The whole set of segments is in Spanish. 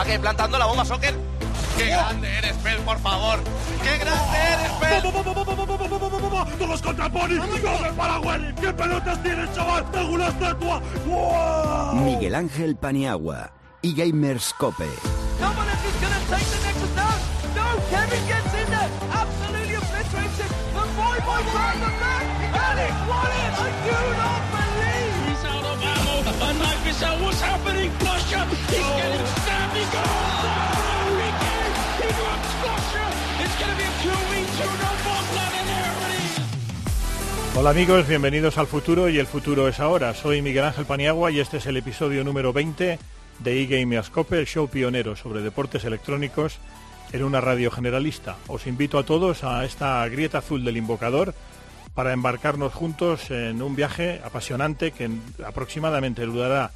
Va que plantando la bomba, Soccer. ¡Qué grande eres, Pel, por favor! ¡Qué grande eres, Pel! ¡Todos contra Pony! ¡No me Paraguay! ¿Qué pelotas tienes, chaval? ¡Tengo una estatua! ¡Wow! Miguel Ángel Paniagua y Gamers Cope. What's happening? He's getting Hola amigos, bienvenidos al futuro y el futuro es ahora. Soy Miguel Ángel Paniagua y este es el episodio número 20 de eGamerscope, el show pionero sobre deportes electrónicos en una radio generalista. Os invito a todos a esta grieta azul del invocador para embarcarnos juntos en un viaje apasionante que en- aproximadamente durará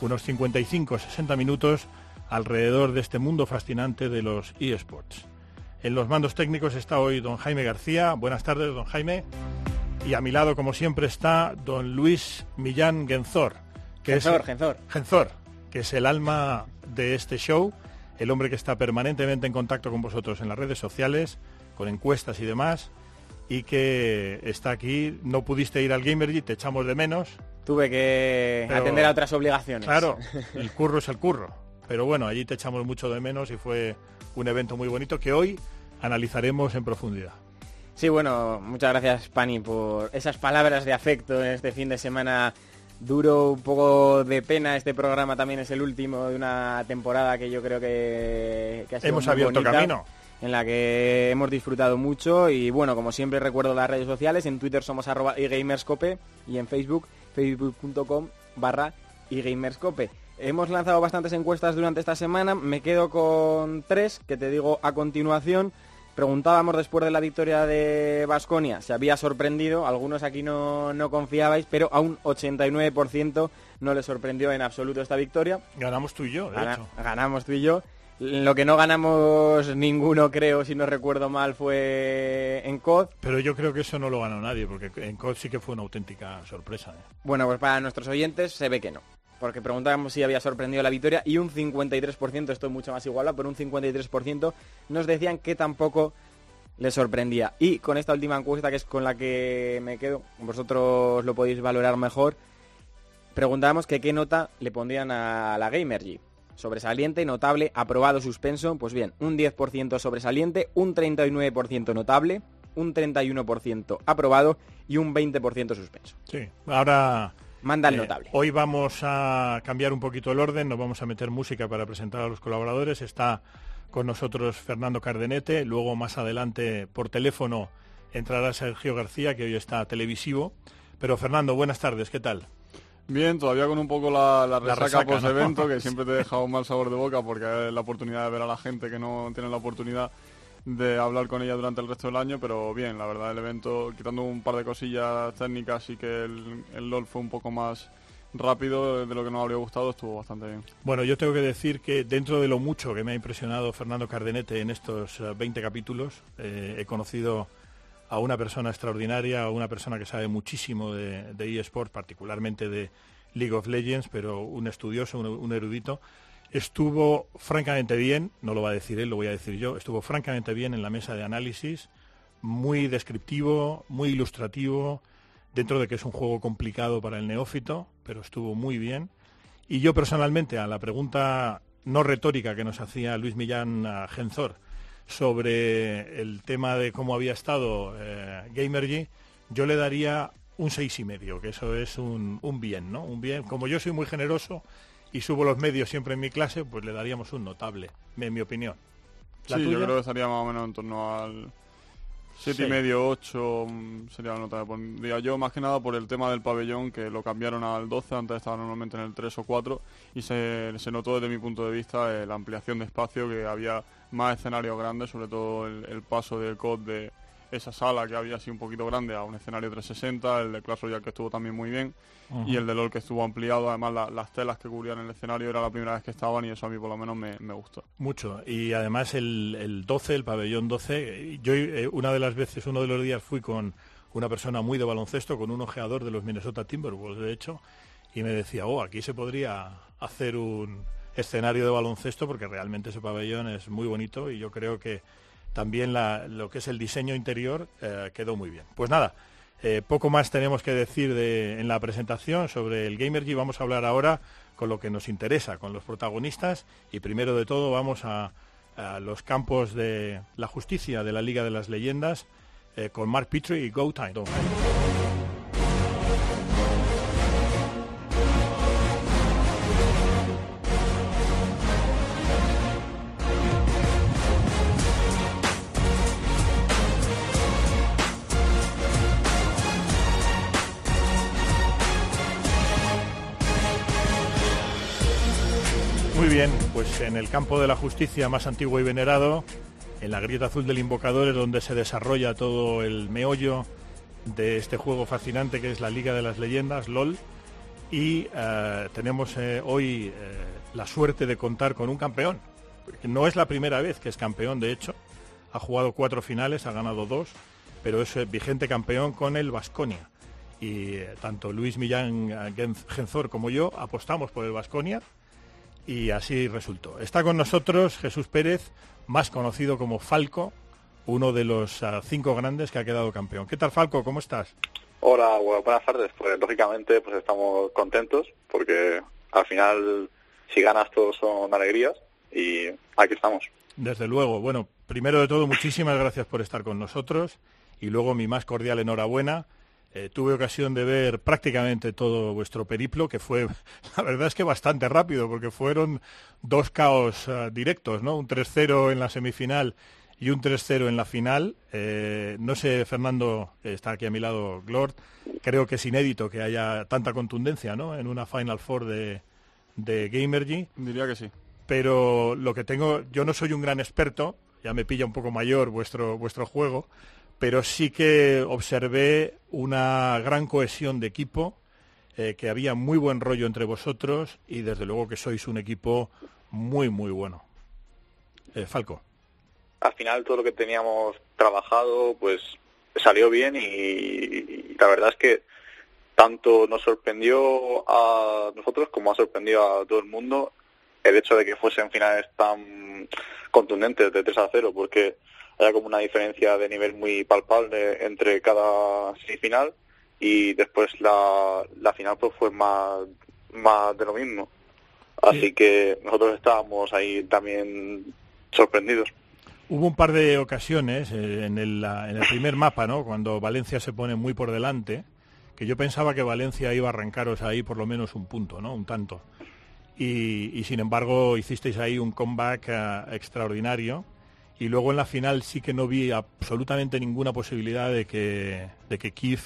unos 55-60 minutos alrededor de este mundo fascinante de los eSports. En los mandos técnicos está hoy don Jaime García. Buenas tardes, don Jaime. Y a mi lado, como siempre, está don Luis Millán Genzor. Que Genzor, es, Genzor. Genzor, que es el alma de este show, el hombre que está permanentemente en contacto con vosotros en las redes sociales, con encuestas y demás, y que está aquí. No pudiste ir al Gamergy, te echamos de menos. Tuve que Pero- atender a otras obligaciones. Claro, el curro es el curro. Pero bueno, allí te echamos mucho de menos y fue un evento muy bonito que hoy analizaremos en profundidad. Sí, bueno, muchas gracias, Pani, por esas palabras de afecto en este fin de semana duro, un poco de pena. Este programa también es el último de una temporada que yo creo que, que ha sido Hemos muy abierto bonita, camino. En la que hemos disfrutado mucho y bueno, como siempre recuerdo las redes sociales, en Twitter somos arroba eGamerscope y en Facebook, facebook.com barra eGamerscope. Hemos lanzado bastantes encuestas durante esta semana, me quedo con tres que te digo a continuación. Preguntábamos después de la victoria de Basconia, se había sorprendido, algunos aquí no, no confiabais, pero a un 89% no le sorprendió en absoluto esta victoria. Ganamos tú y yo, de Gana- hecho. ganamos tú y yo. Lo que no ganamos ninguno, creo, si no recuerdo mal, fue en COD. Pero yo creo que eso no lo ganó nadie, porque en COD sí que fue una auténtica sorpresa. ¿eh? Bueno, pues para nuestros oyentes se ve que no. Porque preguntábamos si había sorprendido la victoria y un 53%, esto es mucho más igualado, pero un 53% nos decían que tampoco les sorprendía. Y con esta última encuesta, que es con la que me quedo, vosotros lo podéis valorar mejor, preguntábamos que qué nota le pondrían a la Gamergy. Sobresaliente, notable, aprobado, suspenso. Pues bien, un 10% sobresaliente, un 39% notable, un 31% aprobado y un 20% suspenso. Sí, ahora... Manda el eh, notable. hoy vamos a cambiar un poquito el orden, nos vamos a meter música para presentar a los colaboradores. Está con nosotros Fernando Cardenete, luego más adelante por teléfono entrará Sergio García, que hoy está televisivo. Pero Fernando, buenas tardes, ¿qué tal? Bien, todavía con un poco la, la resaca, resaca, post evento, ¿no? que siempre te deja un mal sabor de boca porque es la oportunidad de ver a la gente que no tiene la oportunidad de hablar con ella durante el resto del año, pero bien, la verdad el evento, quitando un par de cosillas técnicas y que el, el LOL fue un poco más rápido de lo que nos habría gustado, estuvo bastante bien. Bueno, yo tengo que decir que dentro de lo mucho que me ha impresionado Fernando Cardenete en estos eh, 20 capítulos, eh, he conocido a una persona extraordinaria, a una persona que sabe muchísimo de, de eSports, particularmente de League of Legends, pero un estudioso, un erudito. Estuvo francamente bien, no lo va a decir él, lo voy a decir yo, estuvo francamente bien en la mesa de análisis, muy descriptivo, muy ilustrativo, dentro de que es un juego complicado para el neófito, pero estuvo muy bien. Y yo personalmente, a la pregunta no retórica que nos hacía Luis Millán Genzor sobre el tema de cómo había estado eh, Gamergy, yo le daría un seis y medio, que eso es un, un bien, ¿no? Un bien. Como yo soy muy generoso y subo los medios siempre en mi clase, pues le daríamos un notable, en mi opinión. ¿La Sí, tuya? yo creo que estaría más o menos en torno al siete Seis. y medio, 8 sería la nota que pondría yo, más que nada por el tema del pabellón, que lo cambiaron al 12, antes estaba normalmente en el 3 o 4, y se, se notó desde mi punto de vista eh, la ampliación de espacio, que había más escenarios grandes, sobre todo el, el paso del COD de esa sala que había así un poquito grande a un escenario 360, el de Clash Royale que estuvo también muy bien, y el de LOL que estuvo ampliado, además la- las telas que cubrían el escenario era la primera vez que estaban y eso a mí por lo menos me, gustó. Mucho. Y además el, el 12, el pabellón 12, yo eh, una de las veces, uno de los días fui con una persona muy de baloncesto, con un ojeador de los Minnesota Timberwolves, de hecho, y me decía, oh, aquí se podría hacer un escenario de baloncesto porque realmente ese pabellón es muy bonito y yo creo que también lo que es el diseño interior eh, quedó muy bien. Pues nada, eh, poco más tenemos que decir de- en la presentación sobre el Gamergy. Vamos a hablar ahora con lo que nos interesa, con los protagonistas y primero de todo vamos a, a los campos de la justicia de la Liga de las Leyendas eh, con Mark Petrie y Go Time. Pues en el campo de la justicia más antiguo y venerado, en la grieta azul del invocador es donde se desarrolla todo el meollo de este juego fascinante que es la Liga de las Leyendas, LOL. Y eh, tenemos eh, hoy eh, la suerte de contar con un campeón. No es la primera vez que es campeón, de hecho. Ha jugado cuatro finales, ha ganado dos, pero es vigente campeón con el Vasconia. Y tanto Luis Millán Gen- Genzor como yo apostamos por el Vasconia y así resultó. Está con nosotros Jesús Pérez, más conocido como Falco, uno de los ah, cinco grandes que ha quedado campeón. ¿Qué tal Falco? ¿Cómo estás? Hola, bu- buenas tardes. Pues lógicamente pues estamos contentos porque al final si ganas todos son alegrías y aquí estamos. Desde luego. Bueno, primero de todo, muchísimas gracias por estar con nosotros y luego mi más cordial enhorabuena. Eh, tuve ocasión de ver prácticamente todo vuestro periplo, que fue, la verdad es que bastante rápido, porque fueron dos caos ah, directos, ¿no? Un 3-0 en la semifinal y un 3-0 en la final. Eh, no sé, Fernando, está aquí a mi lado, Glord, creo que es inédito que haya tanta contundencia, ¿no? En una Final Four de, de Gamergy Diría que sí. pero lo que tengo, yo no soy un gran experto, ya me pilla un poco mayor vuestro, vuestro juego, pero sí que observé una gran cohesión de equipo, eh, que había muy buen rollo entre vosotros y desde luego que sois un equipo muy, muy bueno. Eh, Falco. Al final todo lo que teníamos trabajado pues salió bien y, y la verdad es que tanto nos sorprendió a nosotros como ha sorprendido a todo el mundo el hecho de que fuesen finales tan contundentes de 3 a 0 porque había como una diferencia de nivel muy palpable entre cada semifinal y después la, la final pues fue más, más de lo mismo. Así Sí. que nosotros estábamos ahí también sorprendidos. Hubo un par de ocasiones eh, en, el, en el primer mapa, ¿no? Cuando Valencia se pone muy por delante, que yo pensaba que Valencia iba a arrancaros ahí por lo menos un punto, ¿no? Un tanto. Y, y, sin embargo hicisteis ahí un comeback eh, extraordinario. Y luego en la final sí que no vi absolutamente ninguna posibilidad de que, de que Kiev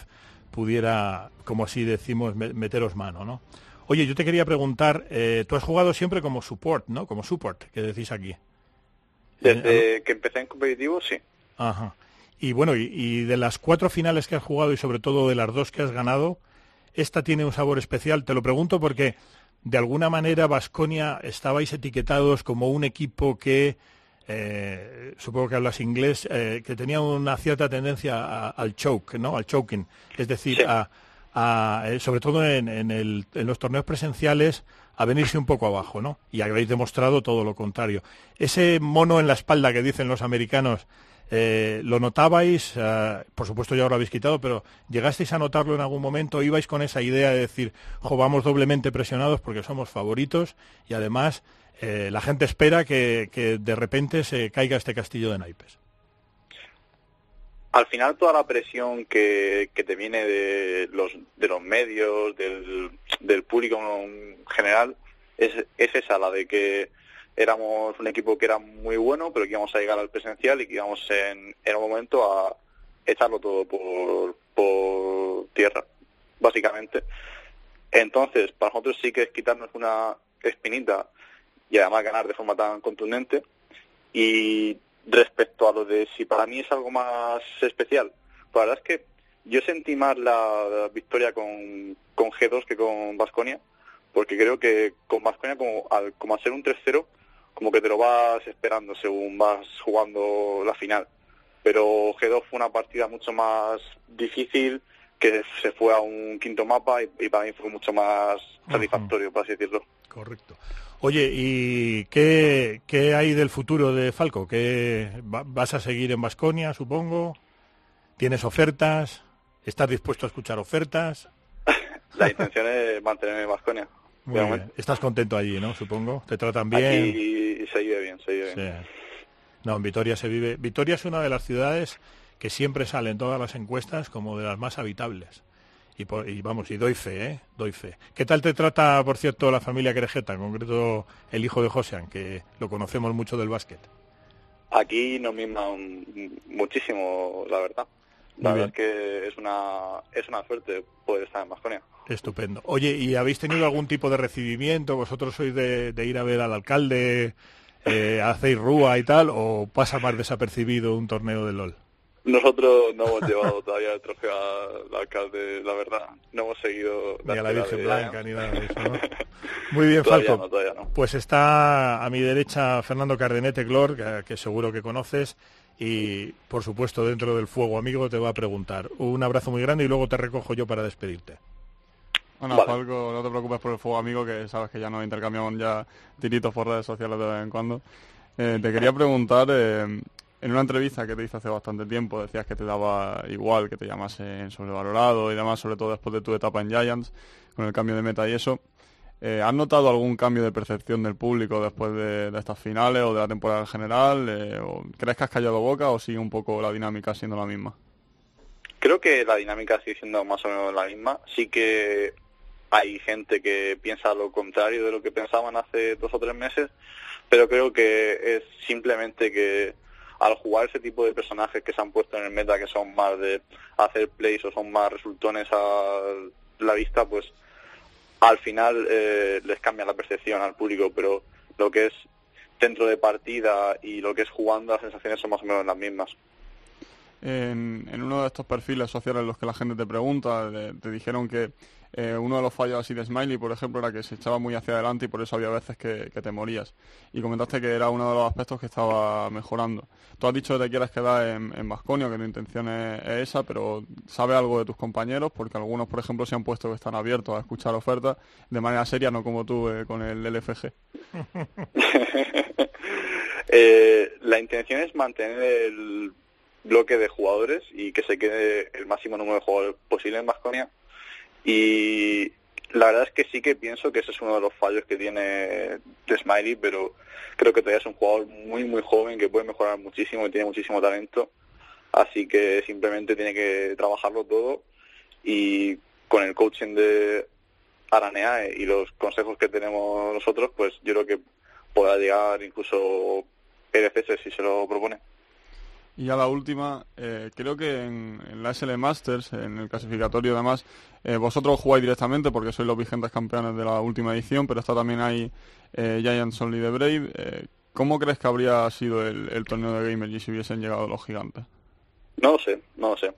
pudiera, como así decimos, me- meteros mano, ¿no? Oye, yo te quería preguntar, eh, tú has jugado siempre como support, ¿no? Como support, que decís aquí. Desde que empecé en competitivo, sí. Ajá. Y bueno, y, y de las cuatro finales que has jugado y sobre todo de las dos que has ganado, esta tiene un sabor especial. Te lo pregunto porque de alguna manera Vasconia estabais etiquetados como un equipo que, eh, supongo que hablas inglés, eh, que tenía una cierta tendencia a- al choke, ¿no? Al choking. Es decir, Sí. a, a, eh, sobre todo en, en el- en los torneos presenciales, a venirse un poco abajo, ¿no? Y habéis demostrado todo lo contrario. Ese mono en la espalda que dicen los americanos, eh, ¿lo notabais? Por supuesto ya os lo habéis quitado, pero ¿llegasteis a notarlo en algún momento? ¿Ibais con esa idea de decir, jo, vamos doblemente presionados porque somos favoritos y además eh, la gente espera que, de repente se caiga este castillo de naipes? Al final toda la presión que, que te viene de los, de los medios, del, del público en general, es, es esa, la de que éramos un equipo que era muy bueno, pero que íbamos a llegar al presencial y que íbamos en, en un momento a echarlo todo por, por tierra, básicamente. Entonces, para nosotros sí que es quitarnos una espinita y además ganar de forma tan contundente. Y respecto a lo de si para mí es algo más especial, pues la verdad es que yo sentí más la, victoria con, con G2 que con Vasconia, porque creo que con Vasconia, como al, como al ser un 3-0, como que te lo vas esperando según vas jugando la final. Pero G2 fue una partida mucho más difícil, que se fue a un quinto mapa y, y para mí fue mucho más satisfactorio, por así decirlo. Correcto. Oye, ¿y qué, qué hay del futuro de Falco? ¿Qué, va- ¿Vas a seguir en Basconia, supongo? ¿Tienes ofertas? ¿Estás dispuesto a escuchar ofertas? La intención es mantenerme en Vasconia. Muy bien. Estás contento allí, ¿no? Supongo. ¿Te tratan bien? Aquí se vive bien, se vive bien. Sí. No, en Vitoria se vive. Vitoria es una de las ciudades que siempre sale en todas las encuestas como de las más habitables. Y, por- y vamos, y doy fe, ¿eh? Doy fe. ¿Qué tal te trata, por cierto, la familia Querejeta, en concreto el hijo de Josean, que lo conocemos mucho del básquet? Aquí nos miman muchísimo, la verdad. La verdad es que es una, es una suerte poder estar en Vasconia. Estupendo. Oye, ¿y habéis tenido algún tipo de recibimiento? ¿Vosotros sois de, de ir a ver al alcalde, eh, hacéis rúa y tal, o pasa más desapercibido un torneo de LOL? Nosotros no hemos llevado todavía el trofeo al alcalde, la verdad. No hemos seguido Ni a la Virgen Blanca, ni nada de eso, ¿no? Muy bien, Todavía Falco. no, todavía no. Pues está a mi derecha Fernando Cardenete Glor, que, que seguro que conoces, y por supuesto dentro del fuego amigo te va a preguntar. Un abrazo muy grande y luego te recojo yo para despedirte. Bueno, Vale. Falco, no te preocupes por el fuego amigo, que sabes que ya nos intercambiamos ya tiritos por redes sociales de vez en cuando. Eh, te quería preguntar, eh, en una entrevista que te hice hace bastante tiempo, decías que te daba igual que te llamasen sobrevalorado y demás, sobre todo después de tu etapa en Giants, con el cambio de meta y eso. Eh, ¿Has notado algún cambio de percepción del público después de, estas finales o de la temporada en general? Eh, ¿Crees que has callado boca o sigue un poco la dinámica siendo la misma? Creo que la dinámica sigue siendo más o menos la misma. Sí que hay gente que piensa lo contrario de lo que pensaban hace dos o tres meses, pero creo que es simplemente que al jugar ese tipo de personajes que se han puesto en el meta, que son más de hacer plays o son más resultones a la vista, pues al final eh, les cambia la percepción al público, pero lo que es dentro de partida y lo que es jugando, las sensaciones son más o menos las mismas. En, en uno de estos perfiles sociales en los que la gente te pregunta, te dijeron que eh, uno de los fallos así de Smiley, por ejemplo, era que se echaba muy hacia adelante y por eso había veces que, te morías. Y comentaste que era uno de los aspectos que estaba mejorando. Tú has dicho que te quieres quedar en, Vasconia, que tu intención es, es esa, pero ¿sabe algo de tus compañeros? Porque algunos, por ejemplo, se han puesto que están abiertos a escuchar ofertas de manera seria, no como tú eh, con el LFG. Eh, la intención es mantener el bloque de jugadores y que se quede el máximo número de jugadores posible en Vasconia. Y la verdad es que sí que pienso que ese es uno de los fallos que tiene Smiley, pero creo que todavía es un jugador muy, muy joven que puede mejorar muchísimo y tiene muchísimo talento. Así que simplemente tiene que trabajarlo todo y con el coaching de Aranea y los consejos que tenemos nosotros, pues yo creo que podrá llegar incluso PDCS si se lo propone. Y ya la última, eh, creo que en, la SL Masters, en el clasificatorio además, eh, vosotros jugáis directamente porque sois los vigentes campeones de la última edición, pero está también ahí eh, Giants Only de Brave. Eh, ¿Cómo crees que habría sido el, torneo de Gamer si hubiesen llegado los gigantes? No lo sé, no lo sé.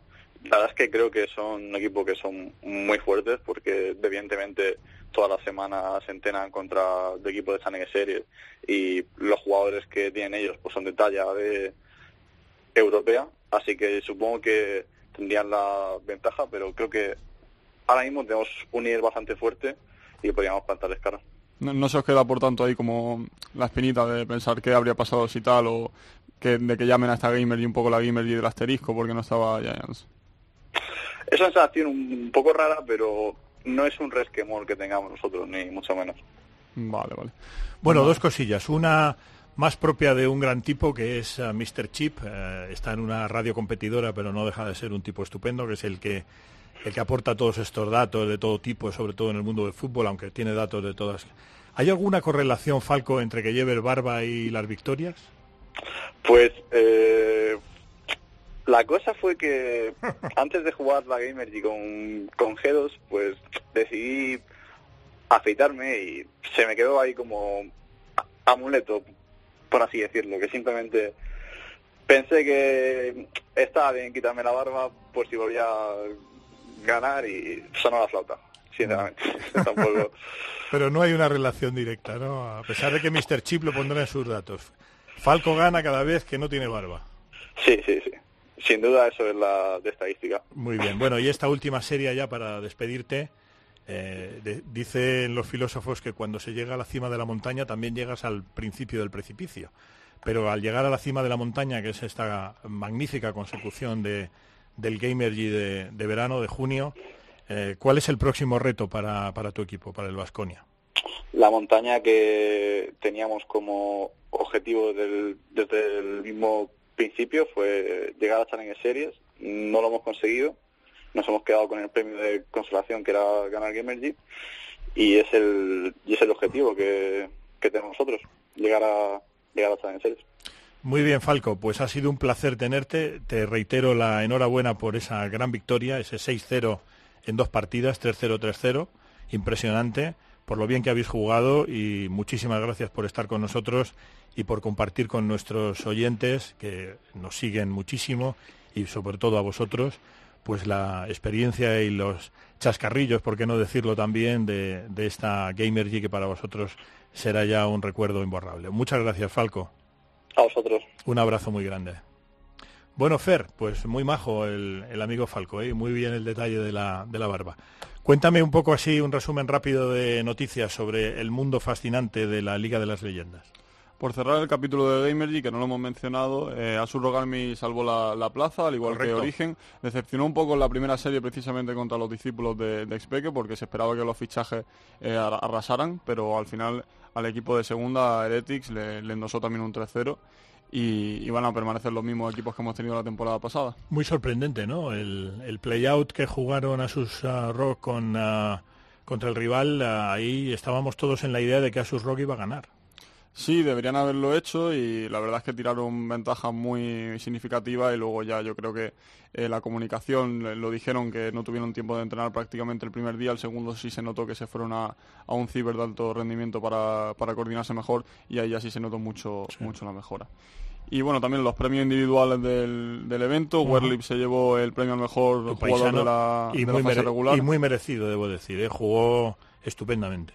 La verdad es que creo que son un equipo que son muy fuertes porque evidentemente todas las semanas se entrenan contra equipos de Challenge Series y los jugadores que tienen ellos pues son de talla de europea, así que supongo que tendrían la ventaja, pero creo que ahora mismo tenemos un nivel bastante fuerte y podríamos plantarles cara. No, no se os queda por tanto ahí como la espinita de pensar qué habría pasado si tal o que, de que llamen a esta Gamer y un poco la Gamer y del asterisco porque no estaba Giants. Es una sensación un poco rara, pero no es un resquemor que tengamos nosotros, ni mucho menos. Vale, vale. Bueno, dos cosillas. Una más propia de un gran tipo que es eh, Mr. Chip. Eh, está en una radio competidora, pero no deja de ser un tipo estupendo, que es el que el que aporta todos estos datos de todo tipo, sobre todo en el mundo del fútbol, aunque tiene datos de todas. ¿Hay alguna correlación, Falco, entre que lleve el barba y las victorias? Pues eh, la cosa fue que antes de jugar la Gamergy con, con G2, pues decidí afeitarme y se me quedó ahí como amuleto, por así decirlo, que simplemente pensé que estaba bien quitarme la barba por si volvía a ganar y sonó la flauta, sinceramente. Tampoco... Pero no hay una relación directa, ¿no? A pesar de que Mr. Chip lo pondrá en sus datos. Falco gana cada vez que no tiene barba. Sí, sí, sí. sin duda eso es la de estadística. Muy bien. Bueno, y esta última serie ya para despedirte. Eh, dicen los filósofos que cuando se llega a la cima de la montaña también llegas al principio del precipicio. Pero al llegar a la cima de la montaña, que es esta magnífica consecución de, del Gamergy de, de verano, de junio, eh, ¿cuál es el próximo reto para, para tu equipo, para el Vasconia? La montaña que teníamos como objetivo desde el mismo principio fue llegar a Challenger Series. No lo hemos conseguido. Nos hemos quedado con el premio de consolación que era ganar Gamergy y es el y es el objetivo que, que tenemos nosotros, llegar a llegar a Challenger Series. Muy bien, Falco, pues ha sido un placer tenerte. Te reitero la enhorabuena por esa gran victoria, ese 6-0 en dos partidas, 3-0, 3-0. Impresionante por lo bien que habéis jugado y muchísimas gracias por estar con nosotros y por compartir con nuestros oyentes que nos siguen muchísimo y sobre todo a vosotros pues la experiencia y los chascarrillos, por qué no decirlo también, de, de esta Gamergy que para vosotros será ya un recuerdo imborrable. Muchas gracias, Falco. A vosotros. Un abrazo muy grande. Bueno, Fer, pues muy majo el, el amigo Falco, ¿eh? muy bien el detalle de la, de la barba. Cuéntame un poco así, un resumen rápido de noticias sobre el mundo fascinante de la Liga de las Leyendas. Por cerrar el capítulo de Gamergy, que no lo hemos mencionado, eh, Asus Rogarmi salvó la, la plaza, al igual Correcto. que Origen. Decepcionó un poco en la primera serie precisamente contra los discípulos de, de Xpeke, porque se esperaba que los fichajes eh, ar- arrasaran, pero al final al equipo de segunda, Heretics, le, le endosó también un 3-0 y, y van a permanecer los mismos equipos que hemos tenido la temporada pasada. Muy sorprendente, ¿no? El, el play-out que jugaron Asus ah, Rock con, ah, contra el rival, ah, ahí estábamos todos en la idea de que Asus Rock iba a ganar. Sí, deberían haberlo hecho y la verdad es que tiraron ventajas muy significativas y luego ya yo creo que eh, la comunicación, lo dijeron que no tuvieron tiempo de entrenar prácticamente el primer día, el segundo sí se notó que se fueron a, a un ciber de alto rendimiento para, para coordinarse mejor y ahí ya sí se notó mucho, mucho la mejora. Y bueno, también los premios individuales del, del evento, Ujú. Werlip se llevó el premio al mejor Tu jugador de la, y, de la muy fase regular. y muy merecido, debo decir, ¿eh? jugó estupendamente.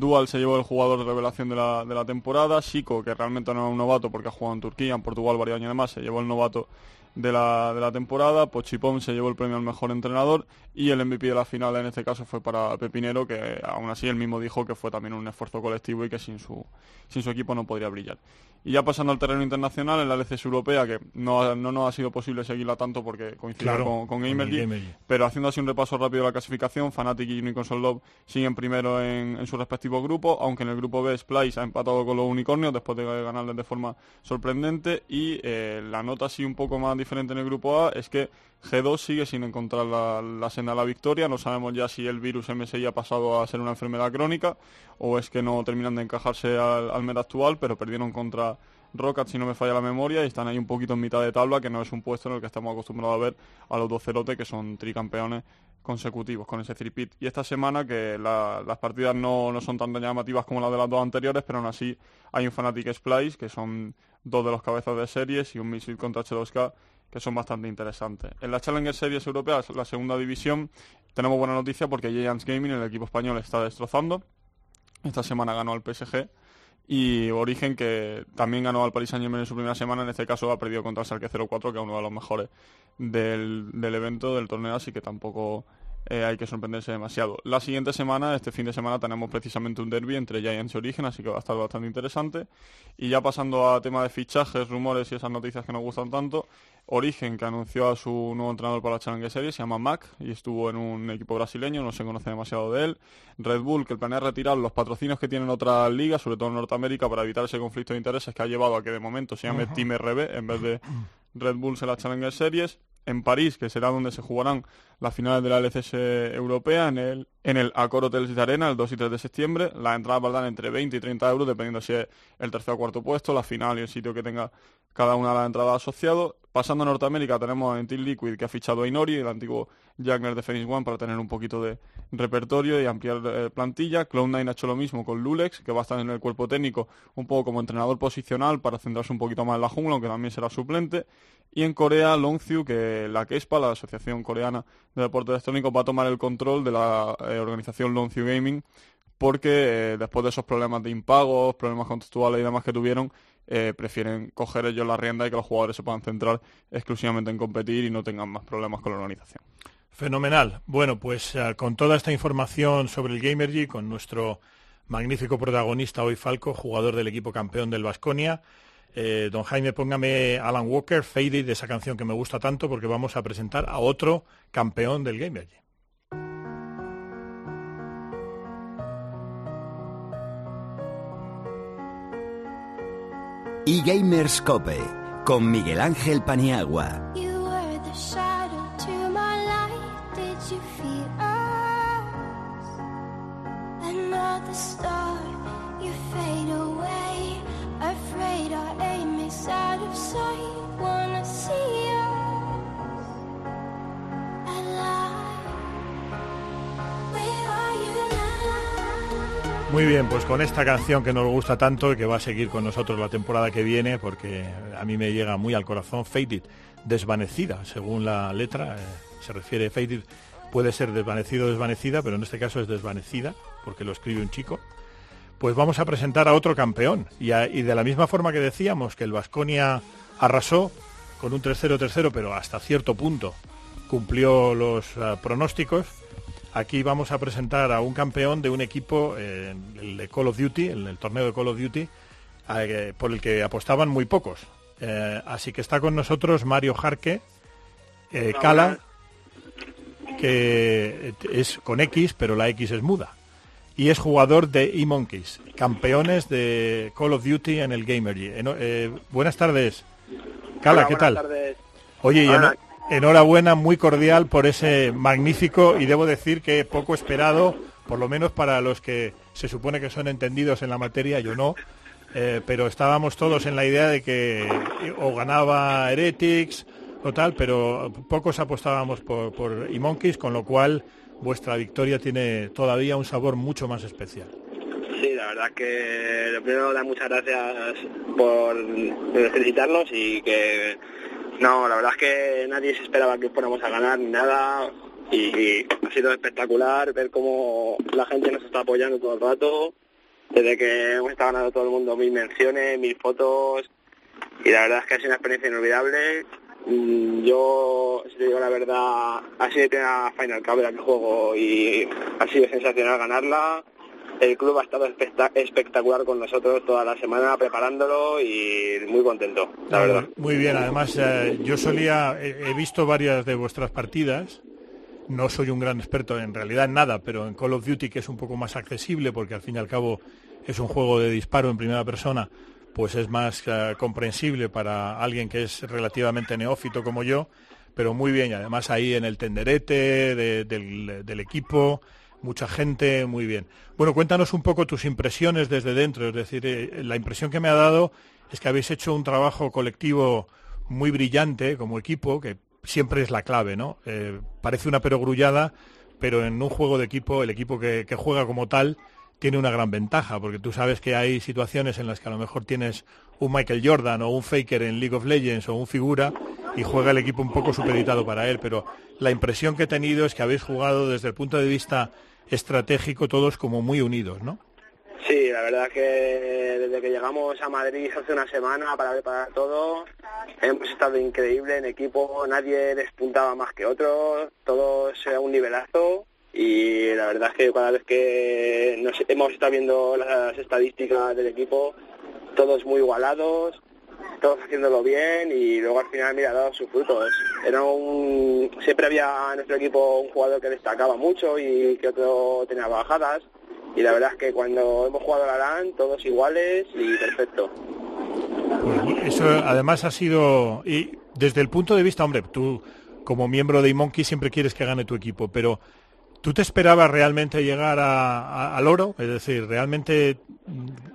Dual se llevó el jugador de revelación de la, de la temporada. Chico, que realmente no es un novato porque ha jugado en Turquía, en Portugal varios años además, se llevó el novato de la, de la temporada. Pochipón se llevó el premio al mejor entrenador. Y el MVP de la final en este caso fue para Pepinero, que aún así él mismo dijo que fue también un esfuerzo colectivo y que sin su, sin su equipo no podría brillar. Y ya pasando al terreno internacional, en la LCS europea, que no, ha- no nos ha sido posible seguirla tanto porque coincide Claro, con, con Gamergy. pero haciendo así un repaso rápido de la clasificación, Fnatic y Unicorn Love siguen primero en, en sus respectivos grupos, aunque en el grupo B Splice ha empatado con los unicornios después de ganarles de forma sorprendente y eh, la nota así un poco más diferente en el grupo A es que G2 sigue sin encontrar la, la senda a la victoria, no sabemos ya si el virus MSI ha pasado a ser una enfermedad crónica o es que no terminan de encajarse al, al meta actual, pero perdieron contra Rocket, si no me falla la memoria, y están ahí un poquito en mitad de tabla, que no es un puesto en el que estamos acostumbrados a ver a los dos cerotes, que son tricampeones consecutivos con ese tripit. Y esta semana, que la- las partidas no, no son tan llamativas como las de las dos anteriores, pero aún así hay un Fnatic Splice, que son dos de los cabezas de series, y un Misil contra H2K, que son bastante interesantes. En la Challenger Series Europeas, la segunda división, tenemos buena noticia porque Giants Gaming, el equipo español, está destrozando. Esta semana ganó al PSG y Origen que también ganó al Paris Saint Germain en su primera semana, en este caso ha perdido contra el Schalke 04 que es uno de los mejores del, del evento, del torneo, así que tampoco eh, hay que sorprenderse demasiado. La siguiente semana, este fin de semana, tenemos precisamente un derby entre Giants y Origen, así que va a estar bastante interesante. Y ya pasando a tema de fichajes, rumores y esas noticias que nos gustan tanto, Origen, que anunció a su nuevo entrenador para la Challenger Series, se llama Mac y estuvo en un equipo brasileño, no se conoce demasiado de él. Red Bull, que planea retirar los patrocinios que tienen otras ligas, sobre todo en Norteamérica, para evitar ese conflicto de intereses que ha llevado a que de momento se llame. Team RB en vez de Red Bulls en la Challenger Series. En París, que será donde se jugarán las finales de la LCS europea, en el, en el Accor Hotels de Arena, el 2 y 3 de septiembre. Las entradas valdrán entre 20 y 30 euros, dependiendo si es el tercer o cuarto puesto, la final y el sitio que tenga cada una de las entradas asociados. Pasando a Norteamérica tenemos a Team Liquid que ha fichado a Inori, el antiguo Jagger de Phoenix One, para tener un poquito de repertorio y ampliar eh, plantilla. Cloud9 ha hecho lo mismo con Lulex, que va a estar en el cuerpo técnico un poco como entrenador posicional para centrarse un poquito más en la jungla, aunque también será suplente. Y en Corea, Longzhu, que la KESPA, la Asociación Coreana de Deportes Electrónicos, va a tomar el control de la eh, organización Longzhu Gaming porque eh, después de esos problemas de impagos, problemas contextuales y demás que tuvieron, eh, prefieren coger ellos la rienda y que los jugadores se puedan centrar exclusivamente en competir y no tengan más problemas con la organización. Fenomenal. Bueno, pues eh, con toda esta información sobre el Gamergy, con nuestro magnífico protagonista hoy Falco, jugador del equipo campeón del Vasconia, eh, don Jaime, póngame Alan Walker, Faded, de esa canción que me gusta tanto, porque vamos a presentar a otro campeón del Gamergy. Y Gamerscope con Miguel Ángel Paniagua. Muy bien, pues con esta canción que nos gusta tanto y que va a seguir con nosotros la temporada que viene, porque a mí me llega muy al corazón, Faded, desvanecida, según la letra, eh, se refiere Faded, puede ser desvanecido o desvanecida, pero en este caso es desvanecida, porque lo escribe un chico. Pues vamos a presentar a otro campeón, y, de la misma forma que decíamos que el Vasconia arrasó con un 3-0-3-0, pero hasta cierto punto cumplió los ah, pronósticos, Aquí vamos a presentar a un campeón de un equipo, eh, el de Call of Duty, en el torneo de Call of Duty, eh, por el que apostaban muy pocos. Eh, así que está con nosotros Mario Jarque, Cala, que es con X, pero la X es muda. Y es jugador de eMonkeys, campeones de Call of Duty en el Gamergy. Buenas tardes. Cala, Hola, ¿qué buenas tal? tardes. Oye, y Hola. Enhorabuena, muy cordial por ese magnífico y debo decir que poco esperado, por lo menos para los que se supone que son entendidos en la materia, yo no, eh, pero estábamos todos en la idea de que o ganaba Heretics o tal, pero pocos apostábamos por, por eMonkeys, con lo cual vuestra victoria tiene todavía un sabor mucho más especial. Sí, la verdad que lo primero dar muchas gracias por felicitarnos y que no, la verdad es que nadie se esperaba que fuéramos a ganar ni nada y ha sido espectacular ver cómo la gente nos está apoyando todo el rato, desde que hemos estado ganando todo el mundo mil menciones, mil fotos y la verdad es que ha sido una experiencia inolvidable. Mm, Yo, si te digo la verdad, ha sido primera Final Cup la que juego y ha sido sensacional ganarla. El club ha estado especta- espectacular con nosotros toda la semana preparándolo y muy contento, la verdad. Muy bien, además eh, yo solía, he, visto varias de vuestras partidas, no soy un gran experto en realidad en nada, pero en Call of Duty que es un poco más accesible porque al fin y al cabo es un juego de disparo en primera persona, pues es más eh, comprensible para alguien que es relativamente neófito como yo, pero muy bien, y además ahí en el tenderete de- del, del equipo, mucha gente, muy bien. Bueno, cuéntanos un poco tus impresiones desde dentro, es decir, eh, la impresión que me ha dado es que habéis hecho un trabajo colectivo muy brillante como equipo, que siempre es la clave, ¿no? Eh, parece una perogrullada, pero en un juego de equipo, el equipo que, que juega como tal tiene una gran ventaja, porque tú sabes que hay situaciones en las que a lo mejor tienes un Michael Jordan o un Faker en League of Legends o un figura y juega el equipo un poco supeditado para él, pero la impresión que he tenido es que habéis jugado desde el punto de vista estratégico todos como muy unidos, ¿no? Sí, la verdad que desde que llegamos a Madrid hace una semana para preparar todo, hemos estado increíble en equipo, nadie despuntaba más que otro, todos era un nivelazo y la verdad es que cada vez que nos hemos estado viendo las estadísticas del equipo, todos muy igualados, todos haciéndolo bien y luego al final mira dado sus frutos. Era un siempre había en nuestro equipo un jugador que destacaba mucho y que otro tenía bajadas y la verdad es que cuando hemos jugado la LAN todos iguales y perfecto. Pues eso además ha sido, y desde el punto de vista, hombre, tú como miembro de eMonkey siempre quieres que gane tu equipo, pero ¿tú te esperabas realmente llegar a- a- al oro? Es decir, ¿realmente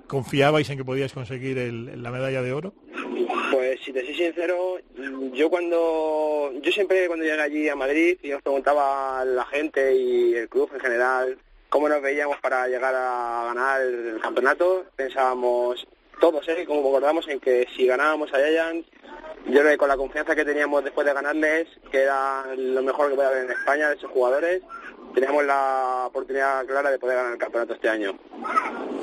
confiabais en que podíais conseguir el- la medalla de oro? Pues si te soy sincero, yo cuando yo siempre cuando llegué allí a Madrid y nos preguntaba la gente y el club en general cómo nos veíamos para llegar a ganar el campeonato, pensábamos todos, ¿eh? como acordamos en que si ganábamos a Giants, yo creo que con la confianza que teníamos después de ganarles, que era lo mejor que puede haber en España de esos jugadores, teníamos la oportunidad clara de poder ganar el campeonato este año.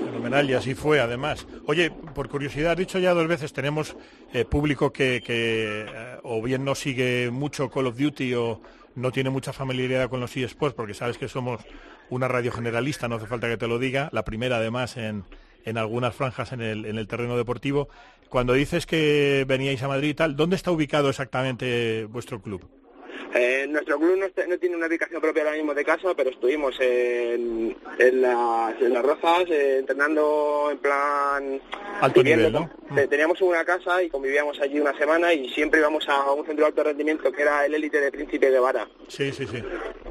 Fenomenal, y así fue además. Oye, por curiosidad, dicho ya dos veces, tenemos eh, público que, que eh, o bien no sigue mucho Call of Duty o no tiene mucha familiaridad con los eSports, porque sabes que somos una radio generalista, no hace falta que te lo diga, la primera además en, en algunas franjas en el, en el terreno deportivo. Cuando dices que veníais a Madrid y tal, ¿dónde está ubicado exactamente vuestro club? Eh, nuestro club no, está- no tiene una ubicación propia ahora mismo de casa, pero estuvimos en, en, las, en las Rozas eh, entrenando en plan... Alto nivel, ¿no? Teníamos una casa y convivíamos allí una semana y siempre íbamos a un centro de alto rendimiento que era el élite de Príncipe de Vara. Sí, sí, sí.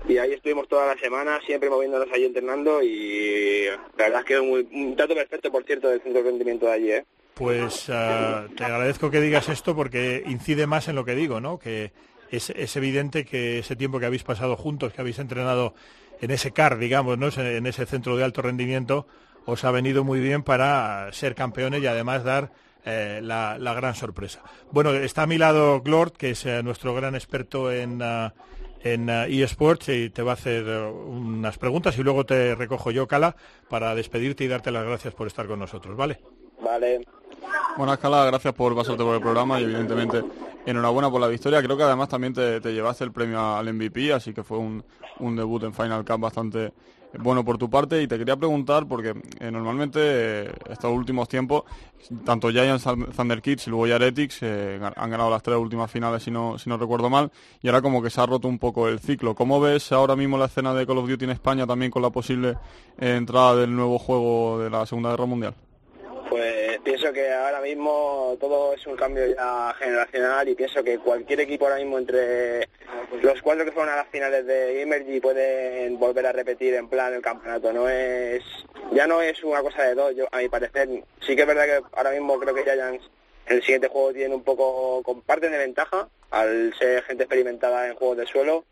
Y ahí estuvimos toda la semana, siempre moviéndonos allí entrenando y la verdad es que muy, un trato perfecto, por cierto, del centro de rendimiento de allí, ¿eh? Pues ah, te agradezco que digas esto porque incide más en lo que digo, ¿no? Que es, evidente que ese tiempo que habéis pasado juntos, que habéis entrenado en ese CAR, digamos, ¿no? en ese centro de alto rendimiento, os ha venido muy bien para ser campeones y además dar eh, la, gran sorpresa. Bueno, está a mi lado Glord, que es eh, nuestro gran experto en, ah, en ah, eSports y te va a hacer eh, unas preguntas y luego te recojo yo, Cala, para despedirte y darte las gracias por estar con nosotros, ¿vale? Vale. Bueno, Escala, gracias por pasarte por el programa y evidentemente enhorabuena por la victoria. Creo que además también te, te llevaste el premio al MVP, así que fue un, un debut en Final Cup bastante bueno por tu parte. Y te quería preguntar, porque eh, normalmente eh, estos últimos tiempos, tanto Giants, Thunder Kids y luego ya Heretics eh, han ganado las tres últimas finales, si no, si no recuerdo mal, y ahora como que se ha roto un poco el ciclo. ¿Cómo ves ahora mismo la escena de Call of Duty en España también con la posible eh, entrada del nuevo juego de la Segunda Guerra Mundial? Pues pienso que ahora mismo todo es un cambio ya generacional y pienso que cualquier equipo ahora mismo entre los cuatro que fueron a las finales de Gamergy pueden volver a repetir en plan el campeonato. No es ya no es una cosa de dos, yo, a mi parecer. Sí que es verdad que ahora mismo creo que Giants en el siguiente juego tiene un poco comparten de ventaja al ser gente experimentada en juegos de suelo.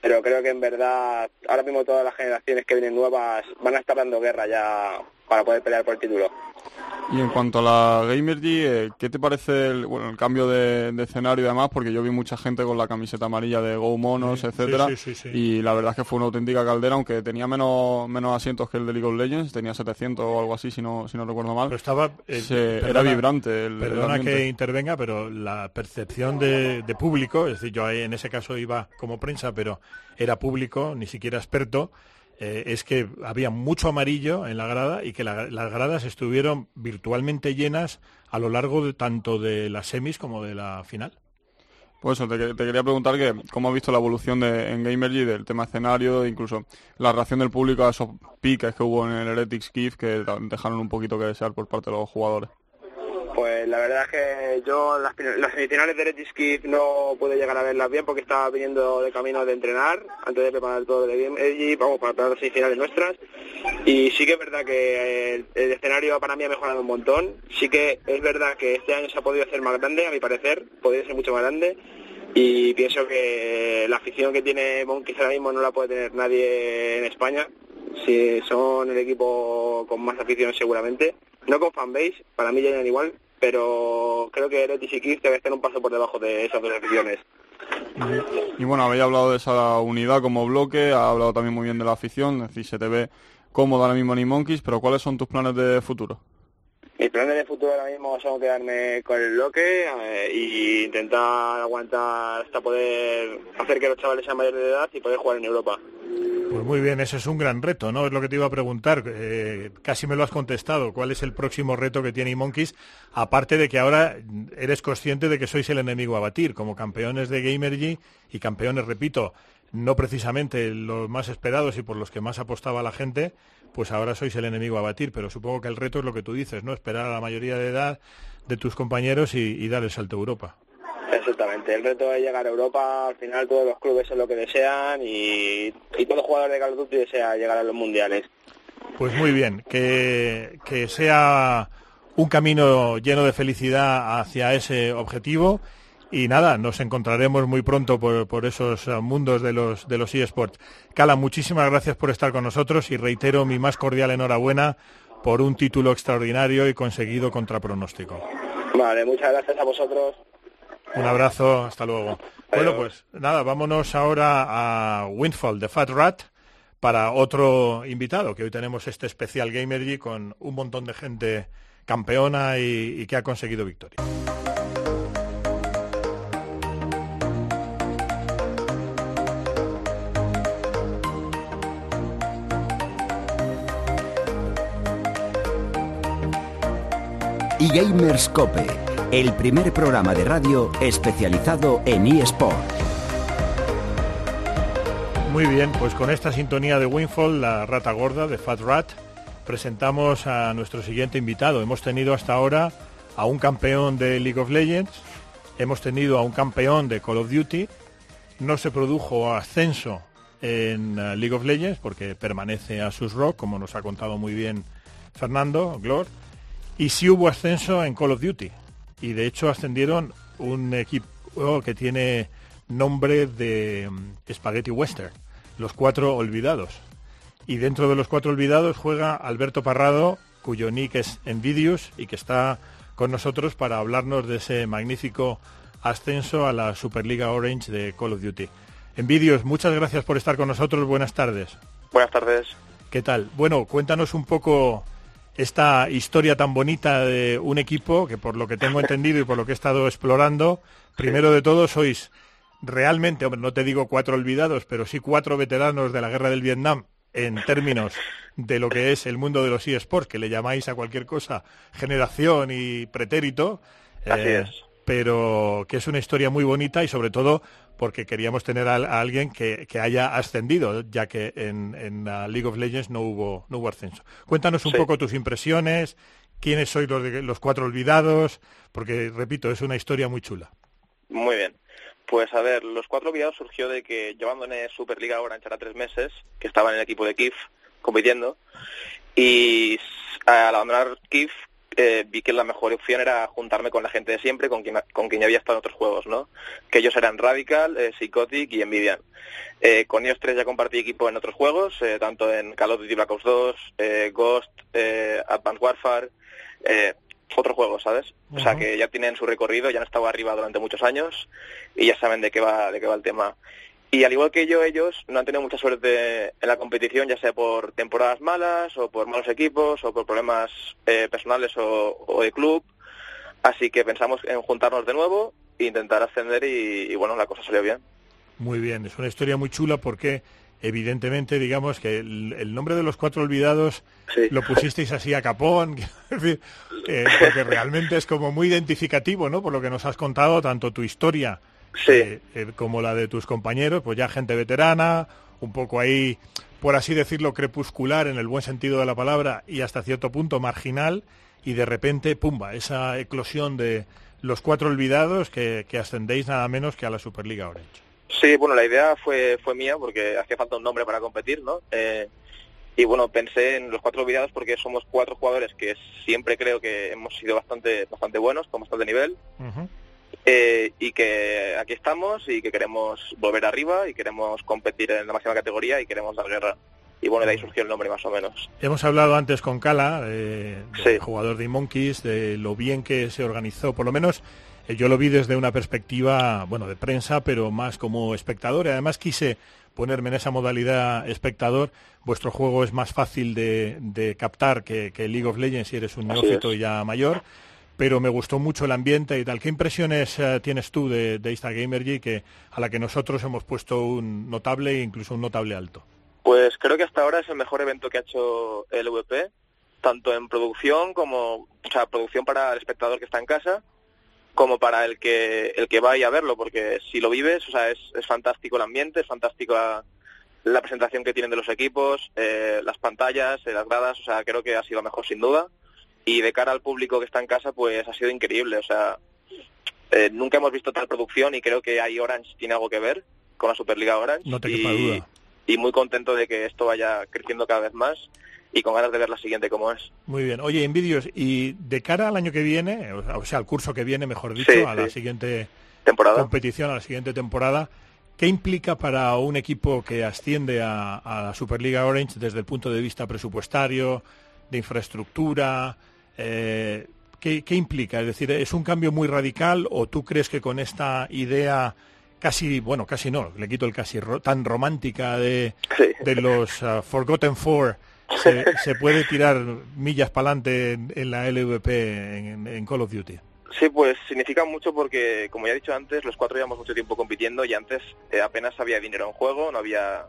Pero creo que en verdad ahora mismo todas las generaciones que vienen nuevas van a estar dando guerra ya para poder pelear por el título. Y en cuanto a la Gamergy, eh, ¿qué te parece el, bueno, el cambio de, de escenario y demás? Porque yo vi mucha gente con la camiseta amarilla de Go Monos, Sí, etcétera, sí, sí, sí, sí. y la verdad es que fue una auténtica caldera, aunque tenía menos, menos asientos que el de League of Legends, tenía 700 o algo así, si no, si no recuerdo mal. Pero estaba, eh, Se- era vibrante el, Perdona que intervenga, pero la percepción de, de público, es decir, yo ahí en ese caso iba como prensa, pero era público, ni siquiera experto, eh, es que había mucho amarillo en la grada y que la- las gradas estuvieron virtualmente llenas a lo largo de tanto de las semis como de la final. Pues eso, te, quería preguntar que cómo has visto la evolución de, en Gamergy del tema escenario, incluso la reacción del público a esos piques que hubo en el Heretics Kiev que dejaron un poquito que desear por parte de los jugadores. Pues la verdad es que yo las, fin- las semifinales de Retis Kid no pude llegar a verlas bien porque estaba viniendo de camino de entrenar antes de preparar todo de Game Edgy, vamos, para preparar las semifinales nuestras. Y sí que es verdad que el, el escenario para mí ha mejorado un montón. Sí que es verdad que este año se ha podido hacer más grande, a mi parecer, podría ser mucho más grande. Y pienso que la afición que tiene Monkeys ahora mismo no la puede tener nadie en España. Si son el equipo con más afición seguramente. No con fanbase, para mí ya llegan igual, pero creo que Retis y Kids debe estar un paso por debajo de esas dos aficiones. Y bueno, habéis hablado de esa unidad como bloque, ha hablado también muy bien de la afición, es decir, se te ve cómodo ahora mismo en Monkeys, pero ¿cuáles son tus planes de futuro? Mis planes de futuro ahora mismo son quedarme con el bloque eh, y intentar aguantar hasta poder hacer que los chavales sean mayores de edad y poder jugar en Europa. Pues muy bien, ese es un gran reto, ¿no? Es lo que te iba a preguntar. eh, casi me lo has contestado. ¿Cuál es el próximo reto que tiene Monkeys? Aparte de que ahora eres consciente de que sois el enemigo a batir, como campeones de Gamergy y campeones, repito, no precisamente los más esperados y por los que más apostaba la gente, pues ahora sois el enemigo a batir. Pero supongo que el reto es lo que tú dices, ¿no? Esperar a la mayoría de edad de tus compañeros y, y dar el salto a Europa. Exactamente, el reto es llegar a Europa, al final todos los clubes es lo que desean y, y todo jugador de Call of Duty desea llegar a los mundiales. Pues muy bien, que, que sea un camino lleno de felicidad hacia ese objetivo y nada, nos encontraremos muy pronto por, por esos eh, mundos de los, de los eSports. Cala, muchísimas gracias por estar con nosotros y reitero mi más cordial enhorabuena por un título extraordinario y conseguido contra pronóstico. Vale, muchas gracias a vosotros. Un abrazo, hasta luego. Bueno, pues nada, vámonos ahora a Windfall de Fat Rat para otro invitado, que hoy tenemos este especial Gamergy con un montón de gente campeona y, y que ha conseguido victoria. Y Gamerscope, el primer programa de radio especializado en eSport. Muy bien, pues con esta sintonía de Winfall, la rata gorda de Fat Rat, presentamos a nuestro siguiente invitado. Hemos tenido hasta ahora a un campeón de League of Legends, hemos tenido a un campeón de Call of Duty, no se produjo ascenso en uh, League of Legends porque permanece a sus rock, como nos ha contado muy bien Fernando Glor, y sí hubo ascenso en Call of Duty. Y de hecho ascendieron un equipo que tiene nombre de um, Spaghetti Western, los cuatro olvidados. Y dentro de los cuatro olvidados juega Alberto Parrado, cuyo nick es Envidius y que está con nosotros para hablarnos de ese magnífico ascenso a la Superliga Orange de Call of Duty. Envidius, muchas gracias por estar con nosotros. Buenas tardes. Buenas tardes. ¿Qué tal? Bueno, cuéntanos un poco esta historia tan bonita de un equipo que por lo que tengo entendido y por lo que he estado explorando, primero de todo sois realmente, hombre, no te digo cuatro olvidados, pero sí cuatro veteranos de la guerra del Vietnam en términos de lo que es el mundo de los eSports, que le llamáis a cualquier cosa generación y pretérito. Así eh, es. Pero que es una historia muy bonita y sobre todo porque queríamos tener a, a alguien que, que, haya ascendido, ya que en, en League of Legends no hubo, no hubo ascenso. Cuéntanos un Sí. poco tus impresiones, quiénes sois los, de- los cuatro olvidados, porque, repito, es una historia muy chula. Muy bien. Pues a ver, los cuatro videos surgió de que yo abandoné Superliga Orange ahora tres meses, que estaba en el equipo de Kif compitiendo, y al abandonar Kif eh, vi que la mejor opción era juntarme con la gente de siempre, con quien, con quien ya había estado en otros juegos, ¿no? Que ellos eran Radical, eh, Psychotic y Envidian. Eh, con ellos tres ya compartí equipo en otros juegos, eh, tanto en Call of Duty Black Ops 2, eh, Ghost, eh, Advanced Warfare, eh, otros juegos, ¿sabes? O sea que ya tienen su recorrido, ya han estado arriba durante muchos años y ya saben de qué va, de qué va el tema. Y al igual que yo, ellos no han tenido mucha suerte en la competición, ya sea por temporadas malas, o por malos equipos, o por problemas eh, personales o, o de club. Así que pensamos en juntarnos de nuevo e intentar ascender y, y bueno, la cosa salió bien. Muy bien, es una historia muy chula porque evidentemente digamos que el, el nombre de los cuatro olvidados Sí. lo pusisteis así a capón, eh, porque realmente es como muy identificativo, ¿no? Por lo que nos has contado, tanto tu historia Sí. eh, eh, como la de tus compañeros, pues ya gente veterana, un poco ahí, por así decirlo, crepuscular en el buen sentido de la palabra y hasta cierto punto marginal, y de repente, pumba, esa eclosión de los cuatro olvidados que, que ascendéis nada menos que a la Superliga Orange. Sí, bueno, la idea fue, fue mía porque hacía falta un nombre para competir, ¿no? Eh, y bueno, pensé en los cuatro olvidados porque somos cuatro jugadores que siempre creo que hemos sido bastante, bastante buenos, con bastante nivel. Ujú. Eh, y que aquí estamos y que queremos volver arriba y queremos competir en la máxima categoría y queremos dar guerra. Y bueno, de ahí surgió el nombre más o menos. Hemos hablado antes con Cala, eh, del Sí. jugador de Monkeys, de lo bien que se organizó, por lo menos eh, yo lo vi desde una perspectiva, bueno, de prensa, pero más como espectador. Y además quise ponerme en esa modalidad espectador. Vuestro juego es más fácil de, de captar que, que League of Legends si eres un neófito y ya mayor. Pero me gustó mucho el ambiente y tal. ¿Qué impresiones eh, tienes tú de, de esta Gamergy que, a la que nosotros hemos puesto un notable e incluso un notable alto? Pues creo que hasta ahora es el mejor evento que ha hecho el VP, tanto en producción como, o sea, producción para el espectador que está en casa, como para el que el que vaya a verlo, porque si lo vives, o sea, es, es fantástico el ambiente, es fantástico la, presentación que tienen de los equipos, eh, las pantallas, eh, las gradas, o sea, creo que ha sido mejor sin duda. Y de cara al público que está en casa, pues ha sido increíble, o sea, eh, nunca hemos visto tal producción y creo que ahí Orange tiene algo que ver con la Superliga Orange. No te y, quepa duda. y muy contento de que esto vaya creciendo cada vez más y con ganas de ver la siguiente como es. Muy bien. Oye, Envidios, y de cara al año que viene, o sea, al curso que viene, mejor dicho, Sí, a la siguiente Temporada. competición, a la siguiente temporada, ¿qué implica para un equipo que asciende a, a la Superliga Orange desde el punto de vista presupuestario, de infraestructura? Eh, ¿qué, qué implica? Es decir, ¿es un cambio muy radical o tú crees que con esta idea casi, bueno, casi no, le quito el casi, ro- tan romántica de, de los ah, Forgotten Four, se, se puede tirar millas para adelante en, en la LVP en, en Call of Duty. Sí, pues significa mucho porque, como ya he dicho antes, los cuatro llevamos mucho tiempo compitiendo y antes eh, apenas había dinero en juego, no había,